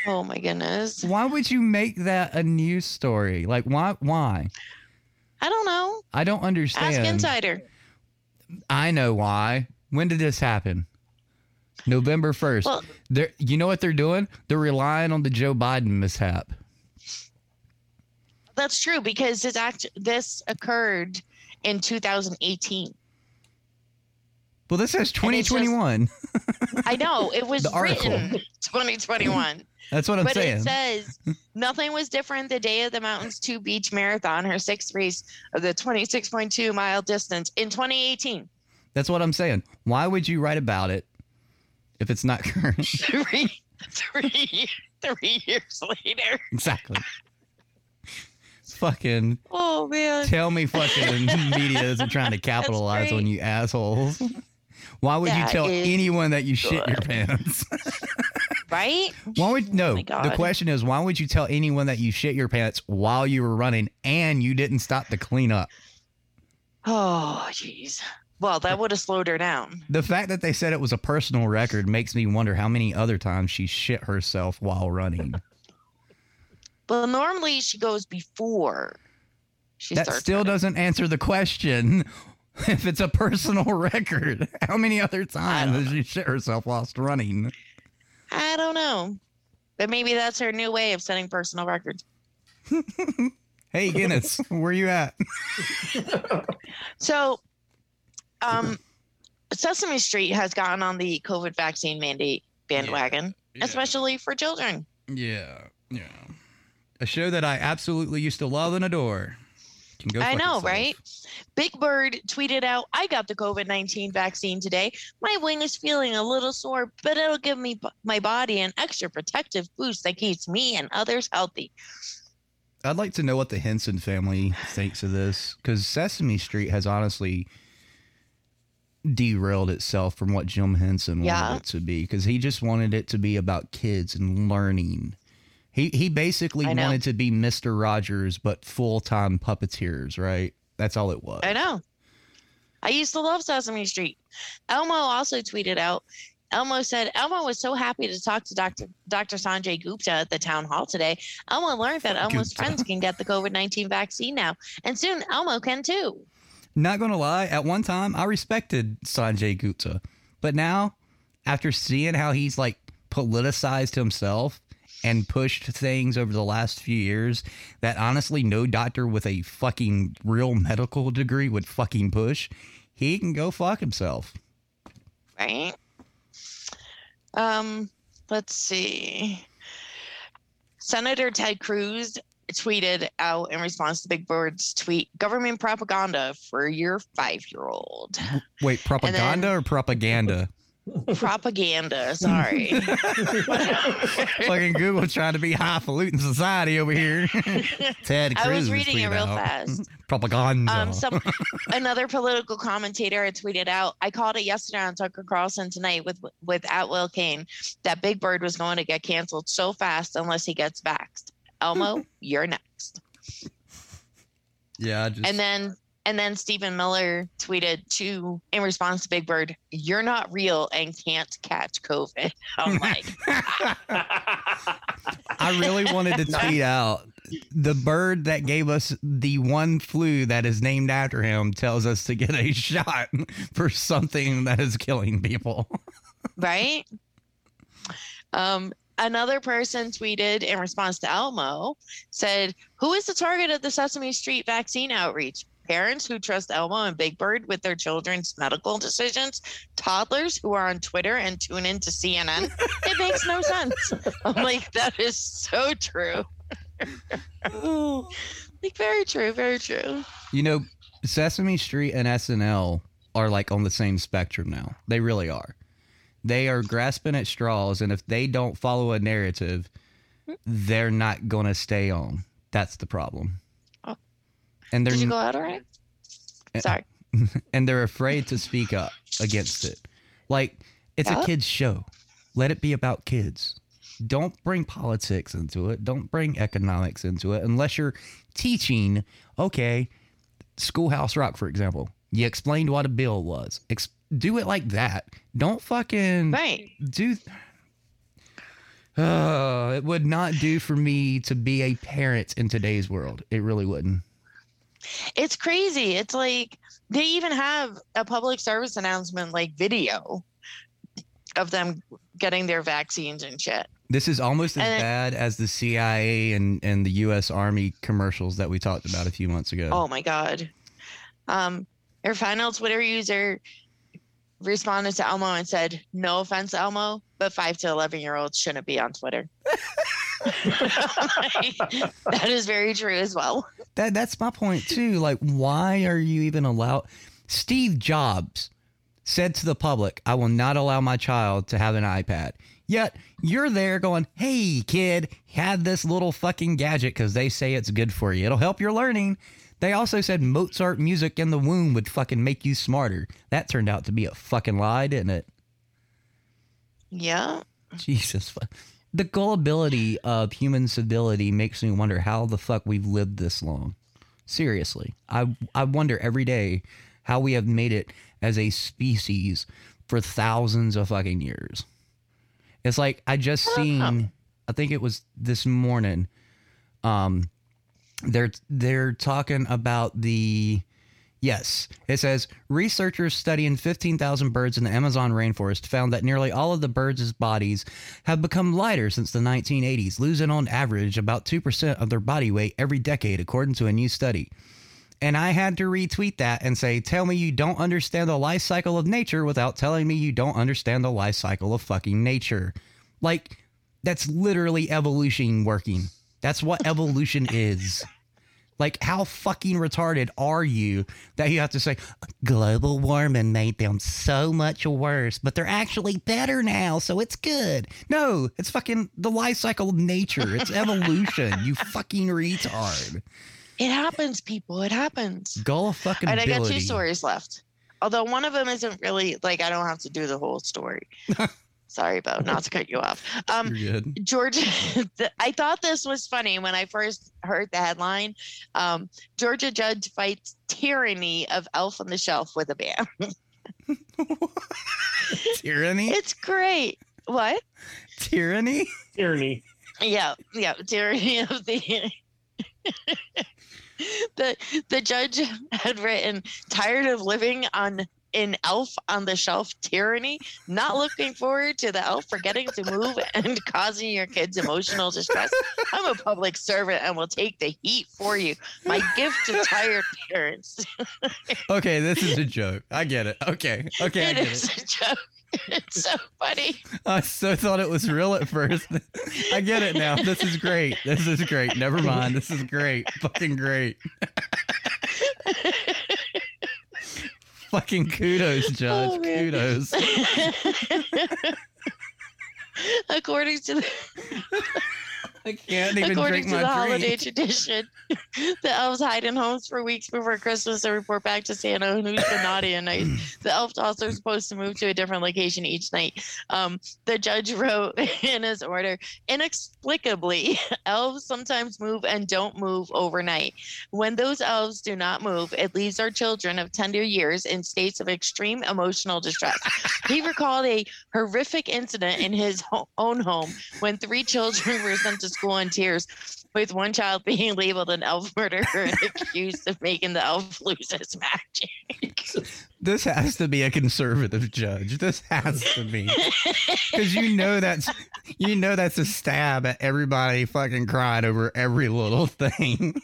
Oh my goodness. why would you make that a news story? Like, why? Why? I don't know. I don't understand. Ask Insider. I know why. When did this happen? November 1st. Well- they're, you know what they're doing? They're relying on the Joe Biden mishap. That's true because this act this occurred in 2018. Well, this says And it's just- 2021. I know it was The written 2021. That's what I'm but saying. it says nothing was different the day of the Mountains 2 Beach Marathon, her sixth race of the 26.2 mile distance in 2018. That's what I'm saying. Why would you write about it if it's not current? Three, three, three years later. exactly. Fucking Oh man. tell me fucking media isn't trying to capitalize on you assholes. Why would you tell is anyone that you shit your pants? Right? Why would no? Oh the question is, why would you tell anyone that you shit your pants while you were running and you didn't stop to clean up? Oh, jeez. Well, that would have slowed her down. The fact that they said it was a personal record makes me wonder how many other times she shit herself while running. Well, normally she goes before she that still doesn't answer the question. If it's a personal record, how many other times has she shit herself whilst running? I don't know. But maybe that's her new way of setting personal records. Hey Guinness, where you at? So, um, Sesame Street has gotten on the COVID vaccine mandate bandwagon, especially for children. Yeah, yeah. A show that I absolutely used to love and adore. Can go I know, itself. right? Big Bird tweeted out, I got the COVID 19 vaccine today. My wing is feeling a little sore, but it'll give me my body an extra protective boost that keeps me and others healthy. I'd like to know what the Henson family thinks of this because Sesame Street has honestly derailed itself from what Jim Henson wanted Yeah. it to be because he just wanted it to be about kids and learning. He he basically wanted to be Mister Rogers but full time puppeteers, right? That's all it was. I know. I used to love Sesame Street. Elmo also tweeted out. Elmo said Elmo was so happy to talk to Dr. Dr. Sanjay Gupta at the town hall today. Elmo learned that Elmo's Gupta. friends can get the COVID 19 vaccine now, and soon Elmo can too. Not gonna lie, at one time I respected Sanjay Gupta, but now after seeing how he's like politicized himself and pushed things over the last few years that honestly no doctor with a fucking real medical degree would fucking push, he can go fuck himself. Right? Um, let's see. Senator Ted Cruz tweeted out in response to Big Bird's tweet government propaganda for your five year old. Wait, propaganda or propaganda? Propaganda, sorry. fucking Google trying to be highfalutin society over here. Ted Cruz I was reading it real out. fast. Propaganda. Um, some another political commentator had tweeted out. I called it yesterday on Tucker Carlson tonight with with at Will Cain that Big Bird was going to get canceled so fast unless he gets vaxxed. Elmo, you're next. yeah, I just And then and then Stephen Miller tweeted to in response to Big Bird, "You're not real and can't catch COVID." I'm like, I really wanted to tweet out the bird that gave us the one flu that is named after him tells us to get a shot for something that is killing people. right? Um, another person tweeted in response to Elmo said, Who is the target of the Sesame Street vaccine outreach? Parents who trust Elmo and Big Bird with their children's medical decisions, toddlers who are on Twitter and tune in to CNN. it makes no sense. I'm like, that is so true. like, very true, very true. You know, Sesame Street and SNL are like on the same spectrum now. They really are. They are grasping at straws, and if they don't follow a narrative, they're not going to stay on. That's the problem. And they're Did you go out already? Sorry. and they're afraid to speak up against it. Like it's a kids show. Let it be about kids. Don't bring politics into it. Don't bring economics into it unless you're teaching, okay, Schoolhouse Rock for example. You explained what a bill was. Ex- do it like that. Don't fucking Right. do uh, it would not do for me to be a parent in today's world. It really wouldn't. It's crazy. It's like they even have a public service announcement like video of them getting their vaccines and shit. This is almost as it- bad as the CIA and, and the U.S. Army commercials that we talked about a few months ago. Oh my god. Um, their final Twitter user responded to Elmo and said, "No offense, Elmo, but five to eleven year olds shouldn't be on Twitter." that is very true as well. That that's my point too. Like, why are you even allowed? Steve Jobs said to the public, "I will not allow my child to have an iPad." Yet you're there going, "Hey, kid, have this little fucking gadget because they say it's good for you. It'll help your learning." They also said Mozart music in the womb would fucking make you smarter. That turned out to be a fucking lie, didn't it? Yeah. Jesus. The gullibility of human civility makes me wonder how the fuck we've lived this long. Seriously. I I wonder every day how we have made it as a species for thousands of fucking years. It's like I just seen I think it was this morning um they're they're talking about the Yes, it says researchers studying 15,000 birds in the Amazon rainforest found that nearly all of the birds' bodies have become lighter since the 1980s, losing on average about 2% of their body weight every decade, according to a new study. And I had to retweet that and say, Tell me you don't understand the life cycle of nature without telling me you don't understand the life cycle of fucking nature. Like, that's literally evolution working. That's what evolution is. Like, how fucking retarded are you that you have to say global warming made them so much worse, but they're actually better now, so it's good? No, it's fucking the life cycle of nature. It's evolution. you fucking retard. It happens, people. It happens. Gull fucking right, I got two stories left. Although one of them isn't really like I don't have to do the whole story. Sorry, Bo, not to cut you off. Um, Georgia, th- I thought this was funny when I first heard the headline. Um, Georgia judge fights tyranny of Elf on the Shelf with a ban. Tyranny? it's great. What? Tyranny? Tyranny. Yeah, yeah, tyranny of the. the the judge had written tired of living on in elf on the shelf tyranny not looking forward to the elf forgetting to move and causing your kids emotional distress i'm a public servant and will take the heat for you my gift to tired parents Okay, this is a joke. I get it. Okay. Okay, I it get is it. a joke it's so funny I so thought it was real at first. I get it now. This is great. This is great. Never mind. This is great. Fucking great. Fucking kudos, oh, Judge. Oh, kudos. according to the I can't even According drink to my the holiday tradition, the elves hide in homes for weeks before Christmas and report back to Santa who's been naughty at night. The elf also are supposed to move to a different location each night. Um, the judge wrote in his order, inexplicably, elves sometimes move and don't move overnight. When those elves do not move, it leaves our children of tender years in states of extreme emotional distress. He recalled a horrific incident in his ho- own home when three children were sent to school in tears, with one child being labeled an elf murderer and accused of making the elf lose his magic. This has to be a conservative judge. This has to be. Because you know that's you know that's a stab at everybody fucking crying over every little thing.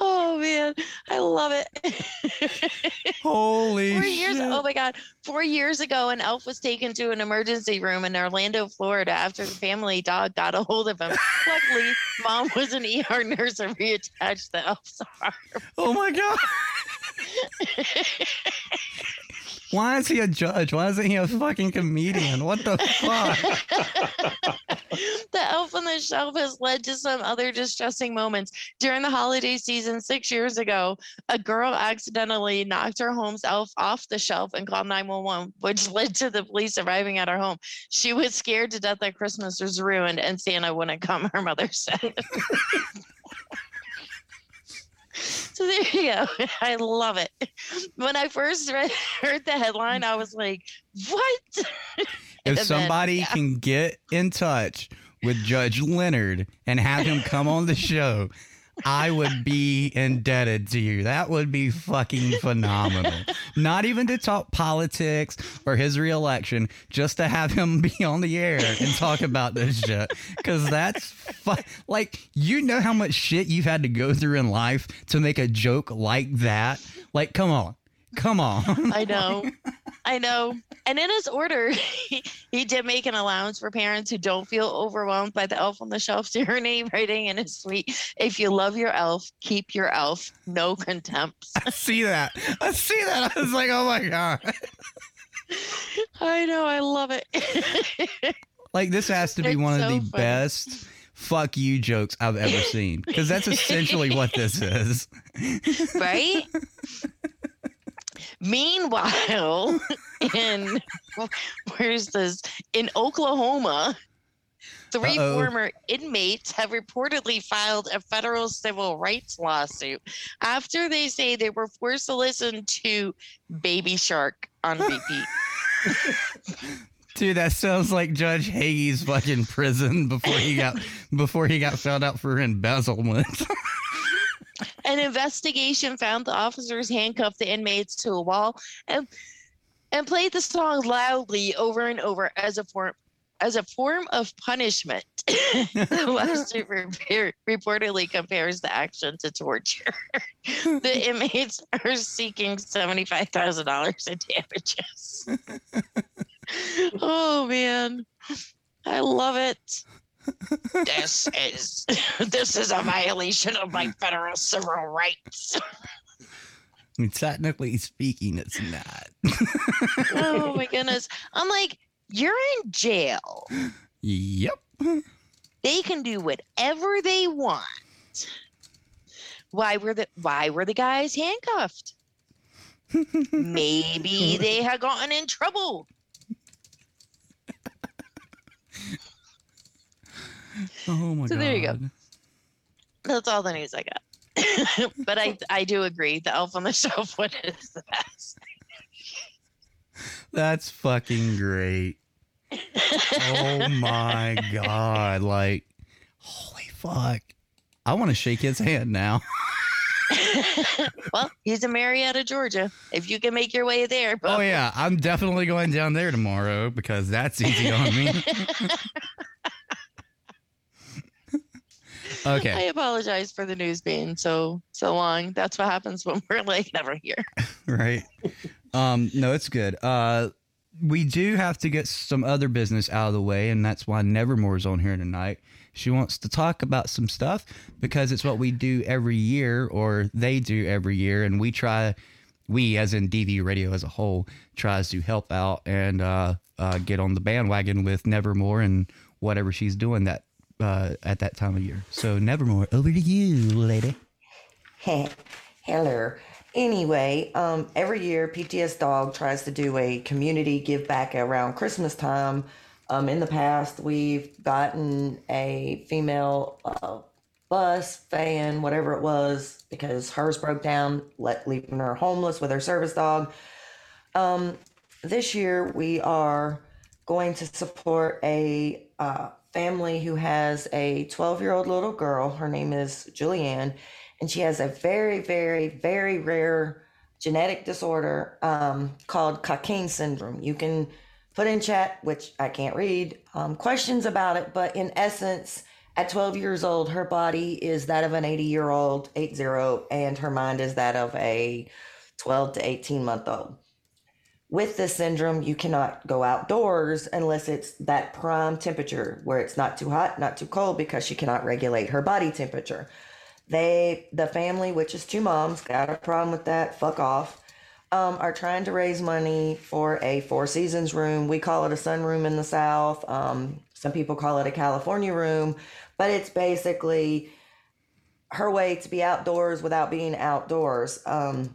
Oh man, I love it. Holy Four years. shit. Oh my god! Four years ago, an elf was taken to an emergency room in Orlando, Florida, after the family dog got a hold of him. Luckily, mom was an ER nurse and reattached the elf's arm. Oh my god. Why is he a judge? Why isn't he a fucking comedian? What the fuck? the elf on the shelf has led to some other distressing moments. During the holiday season six years ago, a girl accidentally knocked her home's elf off the shelf and called 911, which led to the police arriving at her home. She was scared to death that Christmas was ruined and Santa wouldn't come, her mother said. So there you go. I love it. When I first read, heard the headline, I was like, "What?" If then, somebody yeah. can get in touch with Judge Leonard and have him come on the show, I would be indebted to you. That would be fucking phenomenal. Not even to talk politics or his reelection, just to have him be on the air and talk about this shit. Because that's fu- like, you know how much shit you've had to go through in life to make a joke like that? Like, come on. Come on. I know. I know. And in his order, he, he did make an allowance for parents who don't feel overwhelmed by the elf on the shelf tyranny, writing in his tweet, if you love your elf, keep your elf, no contempt. I see that. I see that. I was like, oh my God. I know, I love it. Like this has to be It's one of the funny. best fuck you jokes I've ever seen because that's essentially what this is. right? Meanwhile, in where's this? In Oklahoma, 3 Uh-oh. former inmates have reportedly filed a federal civil rights lawsuit after they say they were forced to listen to Baby Shark on repeat. Dude, that sounds like Judge Hagee's fucking prison before he got before he got found out for embezzlement. An investigation found the officers handcuffed the inmates to a wall and and played the song loudly over and over as a form as a form of punishment. the lawsuit repair- reportedly compares the action to torture. the inmates are seeking seventy-five thousand dollars in damages. oh man, I love it. This is this is a violation of my federal civil rights. I mean, technically speaking, it's not. oh my goodness. I'm like, you're in jail. Yep. They can do whatever they want. Why were the why were the guys handcuffed? Maybe they had gotten in trouble. Oh my So god. there you go. That's all the news I got. but I I do agree. The elf on the shelf one is the best. That's fucking great. oh my god! Like, holy fuck! I want to shake his hand now. well, he's in Marietta, Georgia. If you can make your way there, but Oh yeah, I'm definitely going down there tomorrow because that's easy on me. I apologize for the news being so so long. That's what happens when we're like never here. right. Um, no, it's good. Uh, we do have to get some other business out of the way, and that's why Nevermore's on here tonight. She wants to talk about some stuff because it's what we do every year, or they do every year, and we try, we as in DV Radio as a whole, tries to help out and uh, uh, get on the bandwagon with Nevermore and whatever she's doing that uh, at that time of year. So Nevermore, over to you, lady. Hello. Anyway, um, every year PTS Dog tries to do a community give back around Christmas time. Um, in the past, we've gotten a female uh, bus, van, whatever it was, because hers broke down, let, leaving her homeless with her service dog. Um, this year, we are going to support a uh, family who has a 12 year old little girl. Her name is Julianne, and she has a very, very, very rare genetic disorder um, called Cockayne syndrome. You can put in chat, which I can't read, um, questions about it, but in essence, at 12 years old, her body is that of an 80 year old, 80, and her mind is that of a 12 to 18 month old. With this syndrome, you cannot go outdoors unless it's that prime temperature where it's not too hot, not too cold, because she cannot regulate her body temperature. They, the family, which is two moms, got a problem with that. Fuck off. Um, are trying to raise money for a Four Seasons room. We call it a sunroom in the South. Um, some people call it a California room, but it's basically her way to be outdoors without being outdoors. Um,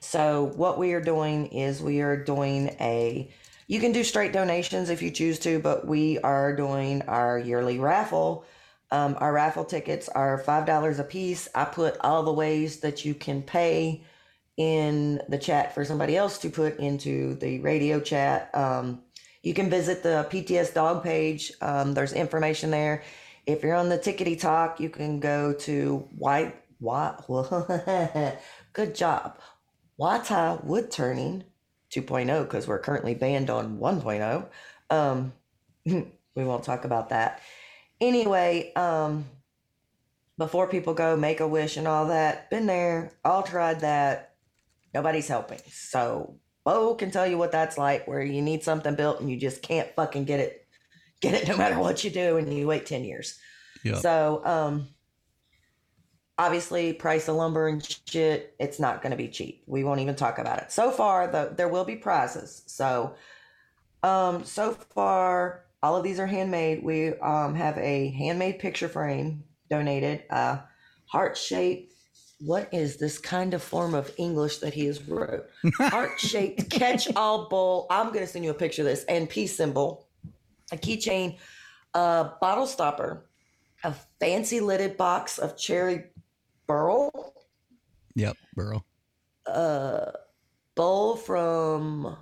so what we are doing is we are doing a. You can do straight donations if you choose to, but we are doing our yearly raffle. Um, our raffle tickets are five dollars a piece. I put all the ways that you can pay in the chat for somebody else to put into the radio chat. Um, you can visit the PTS dog page. Um, there's information there. If you're on the Tickety Talk, you can go to White. What? Good job. Wata Wood Turning 2.0 because we're currently banned on 1.0. Um, we won't talk about that. Anyway, um, before people go make a wish and all that, been there, all tried that. Nobody's helping. So Bo can tell you what that's like, where you need something built and you just can't fucking get it, get it no matter what you do, and you wait ten years. Yep. So, um, obviously, price of lumber and shit, it's not going to be cheap. We won't even talk about it. So far, though, there will be prizes. So, um, so far, all of these are handmade. We um have a handmade picture frame donated, uh, heart shaped. What is this kind of form of English that he has wrote? Heart shaped catch all bowl. I'm gonna send you a picture of this and peace symbol, a keychain, a bottle stopper, a fancy lidded box of cherry burl, Yep, Burl. a bowl from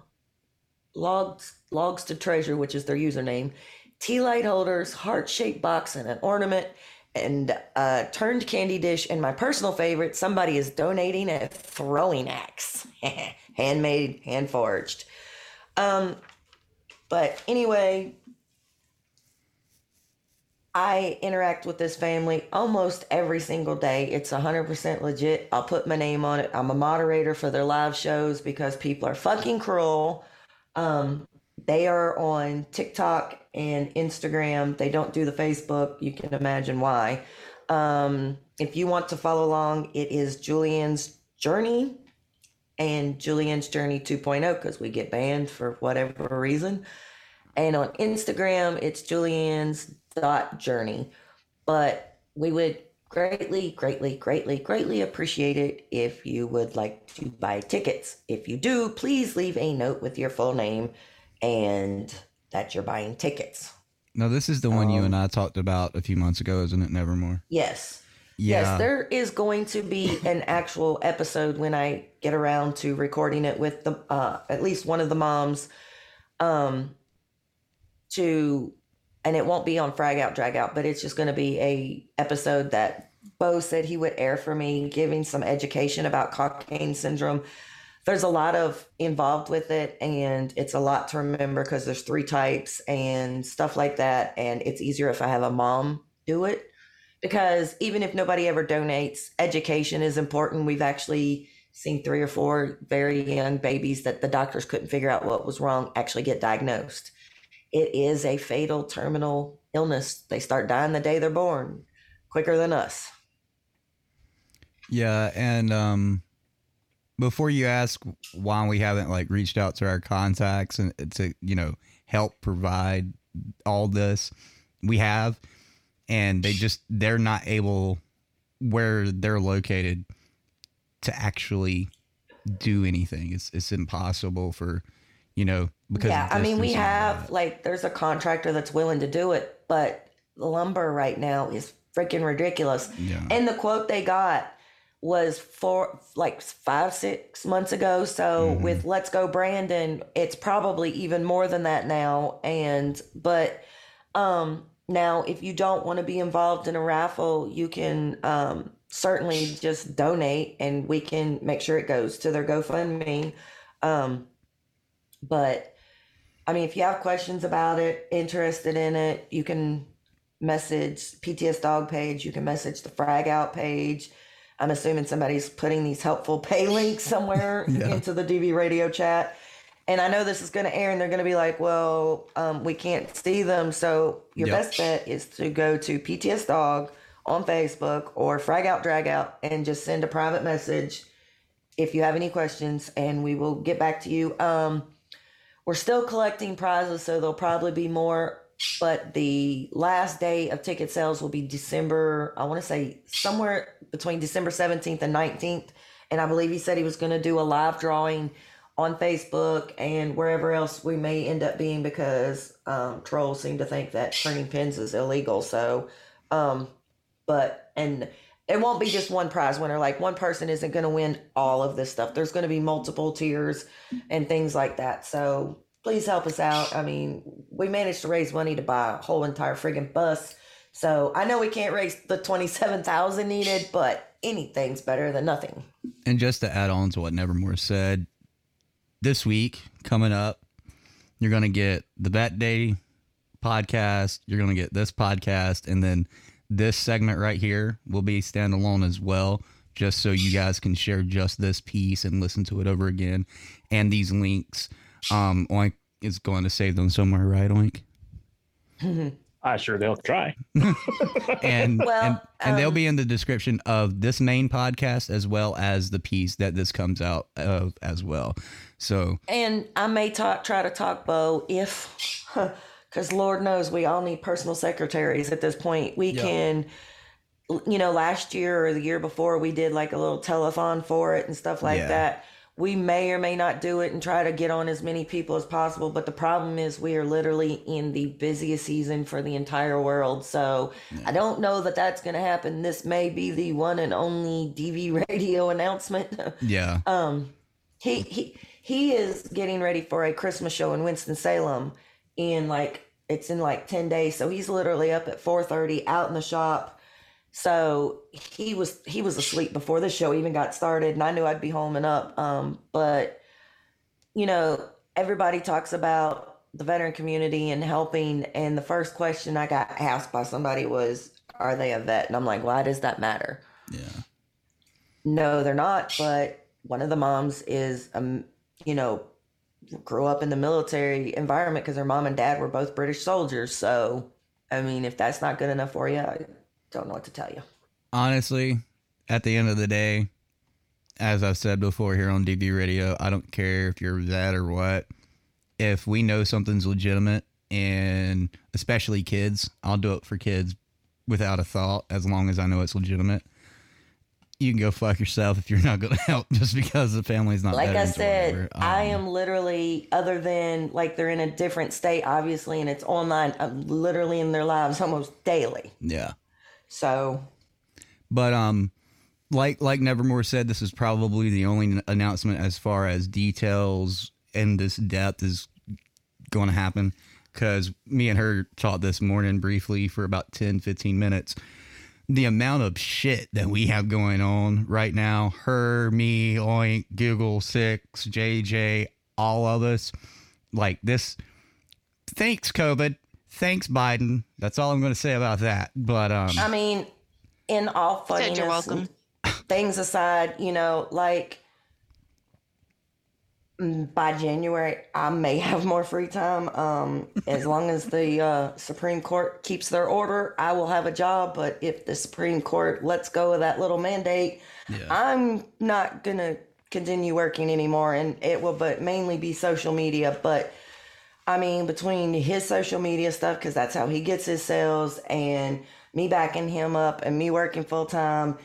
Logs Logs to Treasure, which is their username, tea light holders, heart shaped box, and an ornament, and a turned candy dish. And my personal favorite, somebody is donating a throwing axe, handmade, hand forged. Um, but anyway, I interact with this family almost every single day. It's 100% legit. I'll put my name on it. I'm a moderator for their live shows because people are fucking cruel. Um, they are on TikTok and Instagram. They don't do the Facebook. You can imagine why. Um, if you want to follow along, it is Julian's Journey and Julian's Journey 2.0 because we get banned for whatever reason. And on Instagram, it's Julian's dot journey. But we would greatly, greatly, greatly, greatly appreciate it if you would like to buy tickets. If you do, please leave a note with your full name and that you're buying tickets. Now, this is the one you Um, and I talked about a few months ago, isn't it? Nevermore. Yes. Yeah. Yes, there is going to be an actual episode when I get around to recording it with the uh at least one of the moms um to and it won't be on frag out drag out but it's just going to be a episode that bo said he would air for me giving some education about Cockayne syndrome. There's a lot of involved with it and it's a lot to remember because there's three types and stuff like that and it's easier if i have a mom do it. Because even if nobody ever donates education is important. We've actually seen three or four very young babies that the doctors couldn't figure out what was wrong actually get diagnosed it is a fatal terminal illness they start dying the day they're born quicker than us Yeah, and um, before you ask why we haven't like reached out to our contacts and to you know help provide all this, we have, and they just they're not able where they're located to actually do anything. It's it's impossible for you know because yeah i mean we distance and all have like there's a contractor that's willing to do it but the lumber right now is freaking ridiculous. Yeah. and the quote they got was for like five six months ago. So Mm-hmm. with let's go brandon it's probably even more than that now. And but um now if you don't want to be involved in a raffle you can um certainly just donate and we can make sure it goes to their gofundme. Um but I mean, if you have questions about it, interested in it, you can message PTS Dog page. You can message the Frag Out page. I'm assuming somebody's putting these helpful pay links somewhere Yeah. into the DV radio chat. And I know this is going to air, and they're going to be like, well, um, we can't see them. So your Yep. best bet is to go to PTS Dog on Facebook or Frag Out Drag Out and just send a private message if you have any questions, and we will get back to you. Um, we're still collecting prizes, so there'll probably be more. But the last day of ticket sales will be December, I want to say somewhere between December 17th and 19th. And I believe he said he was going to do a live drawing on Facebook and wherever else we may end up being because um, trolls seem to think that turning pins is illegal. So, um, but, and it won't be just one prize winner. Like one person isn't going to win all of this stuff. There's going to be multiple tiers and things like that. So please help us out. I mean, we managed to raise money to buy a whole entire friggin' bus. So I know we can't raise the twenty-seven thousand needed, but anything's better than nothing. And just to add on to what Nevermore said, this week coming up, you're going to get the Bat Day podcast. You're going to get this podcast. And then this segment right here will be standalone as well, just so you guys can share just this piece and listen to it over again. And these links, um, Oink is going to save them somewhere, right, Oink? I sure they'll try. and Well, and, and they'll um, be in the description of this main podcast as well as the piece that this comes out of as well. So And I may talk, try to talk Bo if, because Lord knows we all need personal secretaries at this point. We Yeah. can, you know, last year or the year before we did like a little telethon for it and stuff like Yeah. that. We may or may not do it and try to get on as many people as possible. But the problem is we are literally in the busiest season for the entire world. So I don't know that that's going to happen. This may be the one and only DV radio announcement. yeah, um he he he is getting ready for a christmas show in winston-salem in like it's in like 10 days so he's literally up at 4.30 out in the shop. So he was he was asleep before the show even got started and i knew i'd be home and up um but you know everybody talks about the veteran community and helping and the first question i got asked by somebody was are they a vet? And i'm like why does that matter? Yeah, no, they're not. But one of the moms is, um, you know, grew up in the military environment because her mom and dad were both British soldiers. So, I mean, if that's not good enough for you, I don't know what to tell you. honestly, at the end of the day, as I've said before here on DV Radio, I don't care if you're that or what. If we know something's legitimate, and especially kids, I'll do it for kids without a thought as long as I know it's legitimate. You can go fuck yourself if you're not going to help just because the family's not. like I said, whatever. I Um, am literally, other than like they're in a different state, obviously, and it's online, I'm literally in their lives almost daily. Yeah. So, But um, like like Nevermore said, this is probably the only announcement as far as details and this depth is going to happen. Because me and her talked this morning briefly for about 10, 15 minutes. The amount of shit that we have going on right now, her, me, Oink, Google, Six, JJ, all of us, like this. Thanks, COVID. Thanks, Biden. That's all I'm going to say about that. But um, I mean, in all Said funniness, you're welcome. things aside, you know, like by January, I may have more free time. Um, as long as the uh, Supreme Court keeps their order, I will have a job. But if the Supreme Court lets go of that little mandate, I'm not gonna continue working anymore, and it will, but mainly be social media. But I mean, between his social media stuff, because that's how he gets his sales, and me backing him up, and me working full time,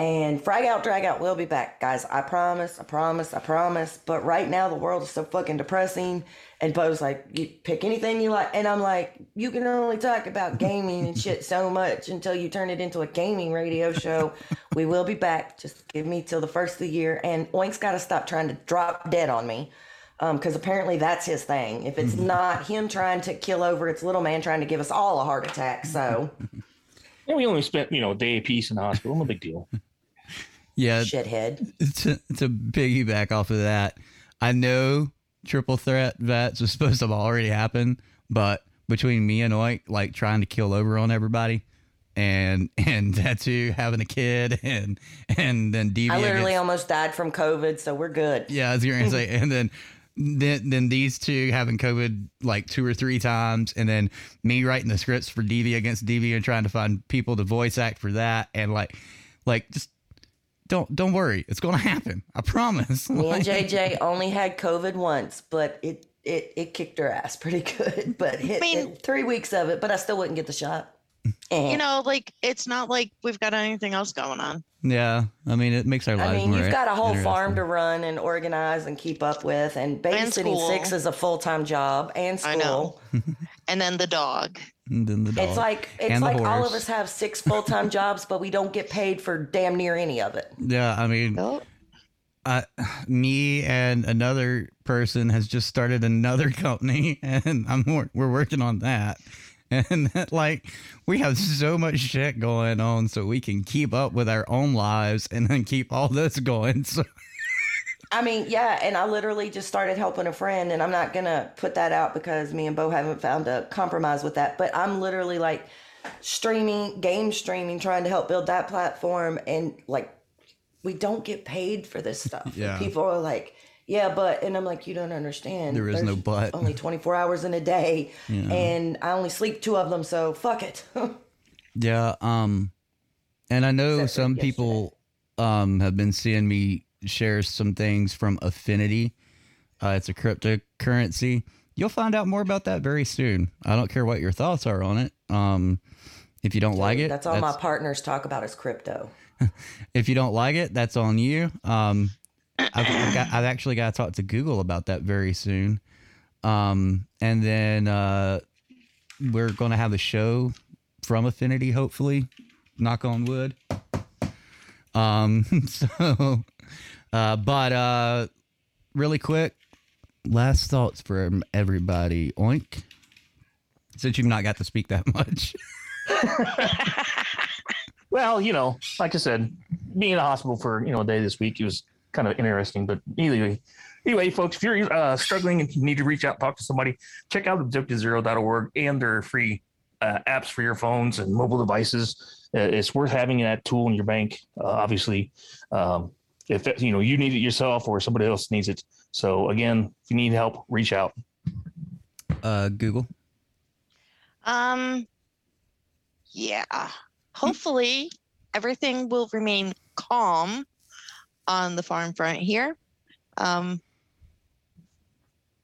and Frag Out Drag Out will be back, guys. I promise, I promise, I promise. But right now, the world is so fucking depressing. And Bo's like, you pick anything you like. And I'm like, you can only talk about gaming and shit so much until you turn it into a gaming radio show. we will be back. Just give me till the first of the year. And Oink's got to stop trying to drop dead on me um, because apparently that's his thing. If it's mm-hmm. not him trying to kill over, it's little man trying to give us all a heart attack. So Yeah, we only spent you know a day apiece in the hospital. No big deal. Yeah, shithead. to, to piggyback off of that, I know triple threat vets was supposed to have already happened, but between me and Oink, like trying to kill over on everybody, and and Tattoo having a kid, and and then DV. I literally against- almost died from COVID, so we're good. yeah, I was to say, and then. Then, then these two having COVID like two or three times, and then me writing the scripts for DV against DV and trying to find people to voice act for that, and like, like just don't don't worry, it's going to happen. I promise. Me and JJ only had COVID once, but it it, it kicked her ass pretty good. But it, it- three weeks of it, but I still wouldn't get the shot. You know, like it's not like we've got anything else going on. Yeah, I mean, it makes our lives I mean, more you've got a whole farm to run and organize and keep up with, and babysitting school. six is a full time job and I school. know. and then the dog. And then the dog. It's like it's and the like all of us have six full time jobs, but we don't get paid for damn near any of it. Yeah, I mean, uh, me and another person has just started another company, and I'm we're working on that. And that, like, we have so much shit going on, so we can keep up with our own lives and then keep all this going. So, I mean, yeah, and I literally just started helping a friend, and I'm not gonna put that out because me and Bo haven't found a compromise with that. But I'm literally like streaming, game streaming, trying to help build that platform, and like we don't get paid for this stuff. Yeah. People are like, yeah, but, and I'm like, you don't understand. There is no but. Only 24 hours in a day, Yeah. and I only sleep two of them, so fuck it. yeah, um, and I know some people um have been seeing me share some things from Affinity. Uh, it's a cryptocurrency. You'll find out more about that very soon. I don't care what your thoughts are on it. Um, if you don't like it, That's all my partners talk about is crypto. if you don't like it, that's on you. Um, I've, I've, got, I've actually got to talk to Google about that very soon. Um, and then uh, we're going to have a show from Affinity, hopefully. Knock on wood. Um, so, uh, but uh, really quick, last thoughts from everybody. Oink. Since you've not got to speak that much. Well, you know, like I said, being in the hospital for you know a day this week it was kind of interesting. But anyway, anyway, folks, if you're uh, struggling and you need to reach out, talk to somebody, check out objectivezero.org and their free uh, apps for your phones and mobile devices. Uh, it's worth having that tool in your bank. Uh, obviously, um, if you know you need it yourself or somebody else needs it. So again, if you need help, reach out. Uh, Google. Um, yeah. Hopefully, everything will remain calm on the farm front here. Um,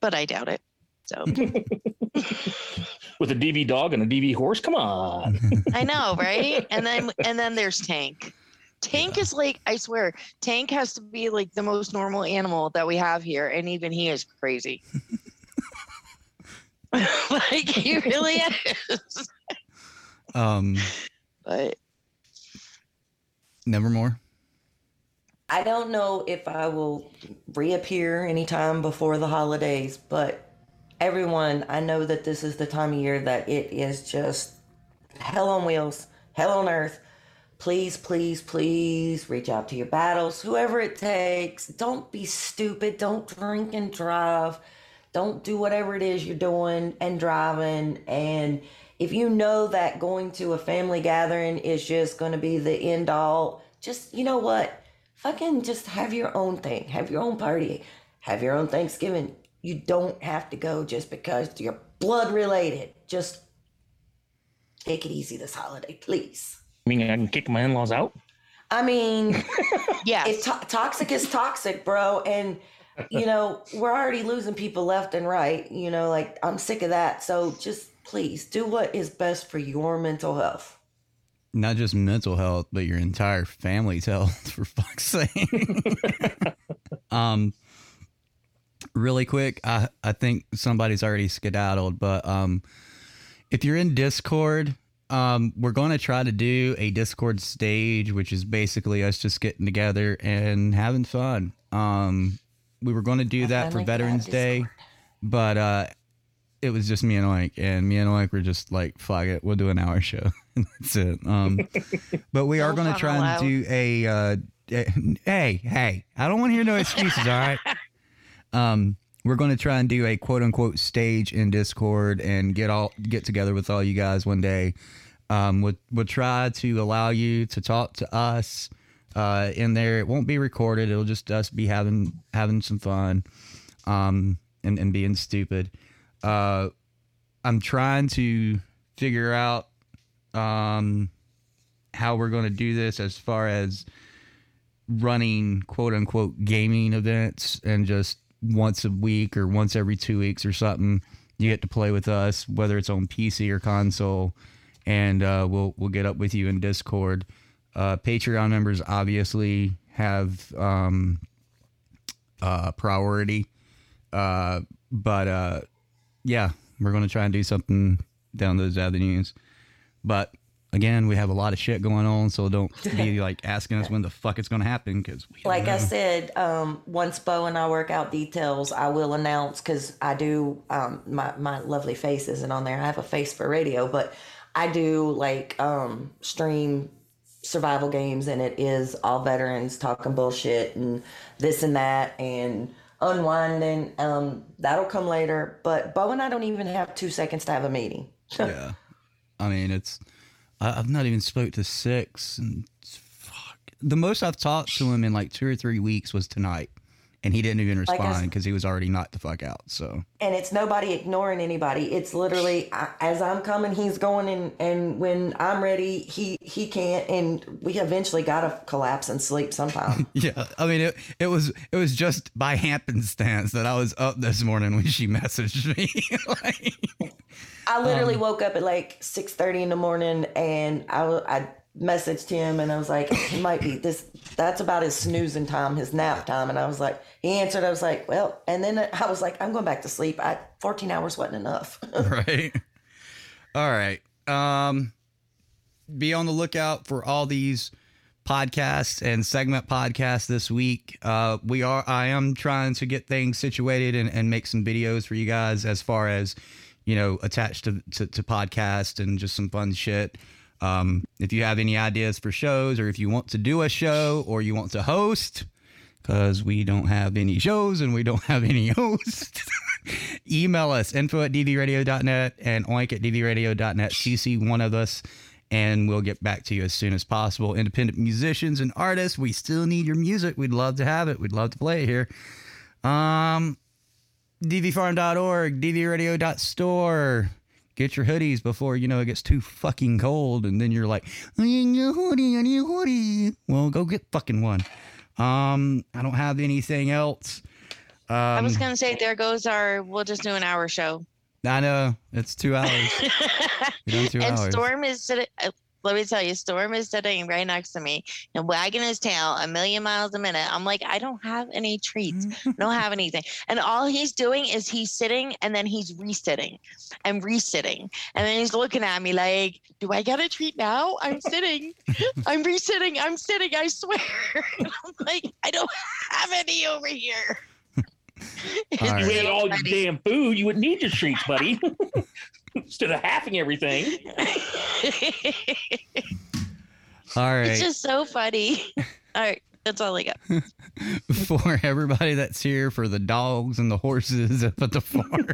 but I doubt it. So, with a DV dog and a DV horse. Come on. I know, right? And then and then there's Tank. Tank is like, I swear, Tank has to be like the most normal animal that we have here, and even he is crazy. like he really is. Um, But Nevermore. I don't know if I will reappear anytime before the holidays, but everyone, I know that this is the time of year that it is just hell on wheels, hell on earth. Please, please, please reach out to your battles, whoever it takes. Don't be stupid. Don't drink and drive. Don't do whatever it is you're doing and driving. And if you know that going to a family gathering is just going to be the end all, just, you know what? Fucking just have your own thing. Have your own party. Have your own Thanksgiving. You don't have to go just because you're blood related. Just take it easy this holiday, please. I mean, I can kick my in-laws out. I mean, yeah, if to- toxic is toxic, bro, and you know we're already losing people left and right. You know, like I'm sick of that. So just please do what is best for your mental health. Not just mental health, but your entire family's health, for fuck's sake. um, really quick, I, I think somebody's already skedaddled, but um, if you're in Discord, um, we're going to try to do a Discord stage, which is basically us just getting together and having fun. Um, we were going to do that for Veterans Day, but uh, it was just me and Oink, and me and Oink were just like, "Fuck it, we'll do an hour show." That's it. Um, but we are going to try and do a. Uh, hey, hey! I don't want to hear no excuses. all right. Um, we're going to try and do a quote unquote stage in Discord and get all get together with all you guys one day. Um, we'll, we'll try to allow you to talk to us uh, in there. It won't be recorded. It'll just us be having having some fun um, and, and being stupid. Uh, I'm trying to figure out um, how we're going to do this as far as running quote unquote gaming events and just once a week or once every two weeks or something you get to play with us whether it's on pc or console. And uh, we'll we'll get up with you in discord. Uh, patreon members obviously have um, uh, priority. Uh, but uh, yeah we're going to try and do something down those avenues. But again we have a lot of shit going on so don't be like asking us when the fuck it's going to happen because Like I said, um, once Bo and I work out details, I will announce because I do. Um, my my lovely face isn't on there. I have a face for radio, but I do like um, stream survival games, and it is all veterans talking bullshit and this and that and unwinding. Um, that'll come later. But Bo and I don't even have two seconds to have a meeting. yeah i mean it's I, i've not even spoke to six and fuck. The most i've talked to him in like two or three weeks was tonight and he didn't even Like respond because he was already knocked the fuck out so. And it's nobody ignoring anybody. It's literally I, as i'm coming he's going and and when i'm ready he he can't. And we eventually gotta collapse and sleep sometime. Yeah i mean it, it was it was just by happenstance that i was up this morning when she messaged me Like, i literally Um, woke up at like 6.30 in the morning and I, I messaged him and i was like he might be this that's about his snoozing time his nap time and i was like he answered i was like well and then i was like i'm going back to sleep. I, 14 hours wasn't enough. Right. All right. Um be on the lookout for all these podcasts and segment podcasts this week. Uh we are i am trying to get things situated and, and make some videos for you guys as far as you know attached to to, to podcast and just some fun shit um if you have any ideas for shows or if you want to do a show or you want to host because we don't have any shows and we don't have any hosts. Email us info at dvradio.net and oink at dvradio.net. CC one of us and we'll get back to you as soon as possible. Independent musicians and artists, we still need your music. We'd love to have it. We'd love to play it here. Um, dvfarm.org, dvradio.store. Get your hoodies before you know it gets too fucking cold, and then you're like, I need a hoodie, I need a hoodie. Well, go get fucking one. Um, I don't have anything else. Um, I was gonna say there goes our. We'll just do an hour show. I know it's two hours. Two and hours. Storm is sitting. Let me tell you, Storm is sitting right next to me and wagging his tail a million miles a minute. I'm like, I don't have any treats. I don't have anything. And all he's doing is he's sitting and then he's resitting and resitting. And then he's looking at me like, Do I get a treat now? I'm sitting. I'm resitting. I'm sitting. I swear. And I'm like, I don't have any over here. If you ate all your damn food, you wouldn't need your treats, buddy. Instead of halving everything. All right. It's just so funny. All right. That's all I got. for everybody that's here for the dogs and the horses up at the farm.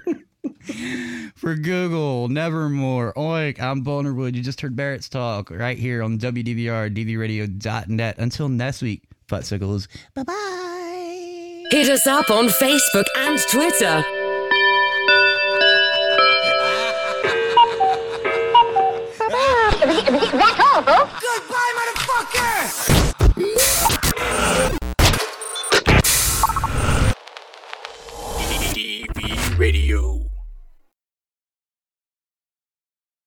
for Google, Nevermore, Oink, I'm Vulnerwood. You just heard Barrett's talk right here on WDVR, DVRadio.net. Until next week, Footsicles. Bye bye. Hit us up on Facebook and Twitter. That's all, folks. Goodbye, motherfucker! DV Radio.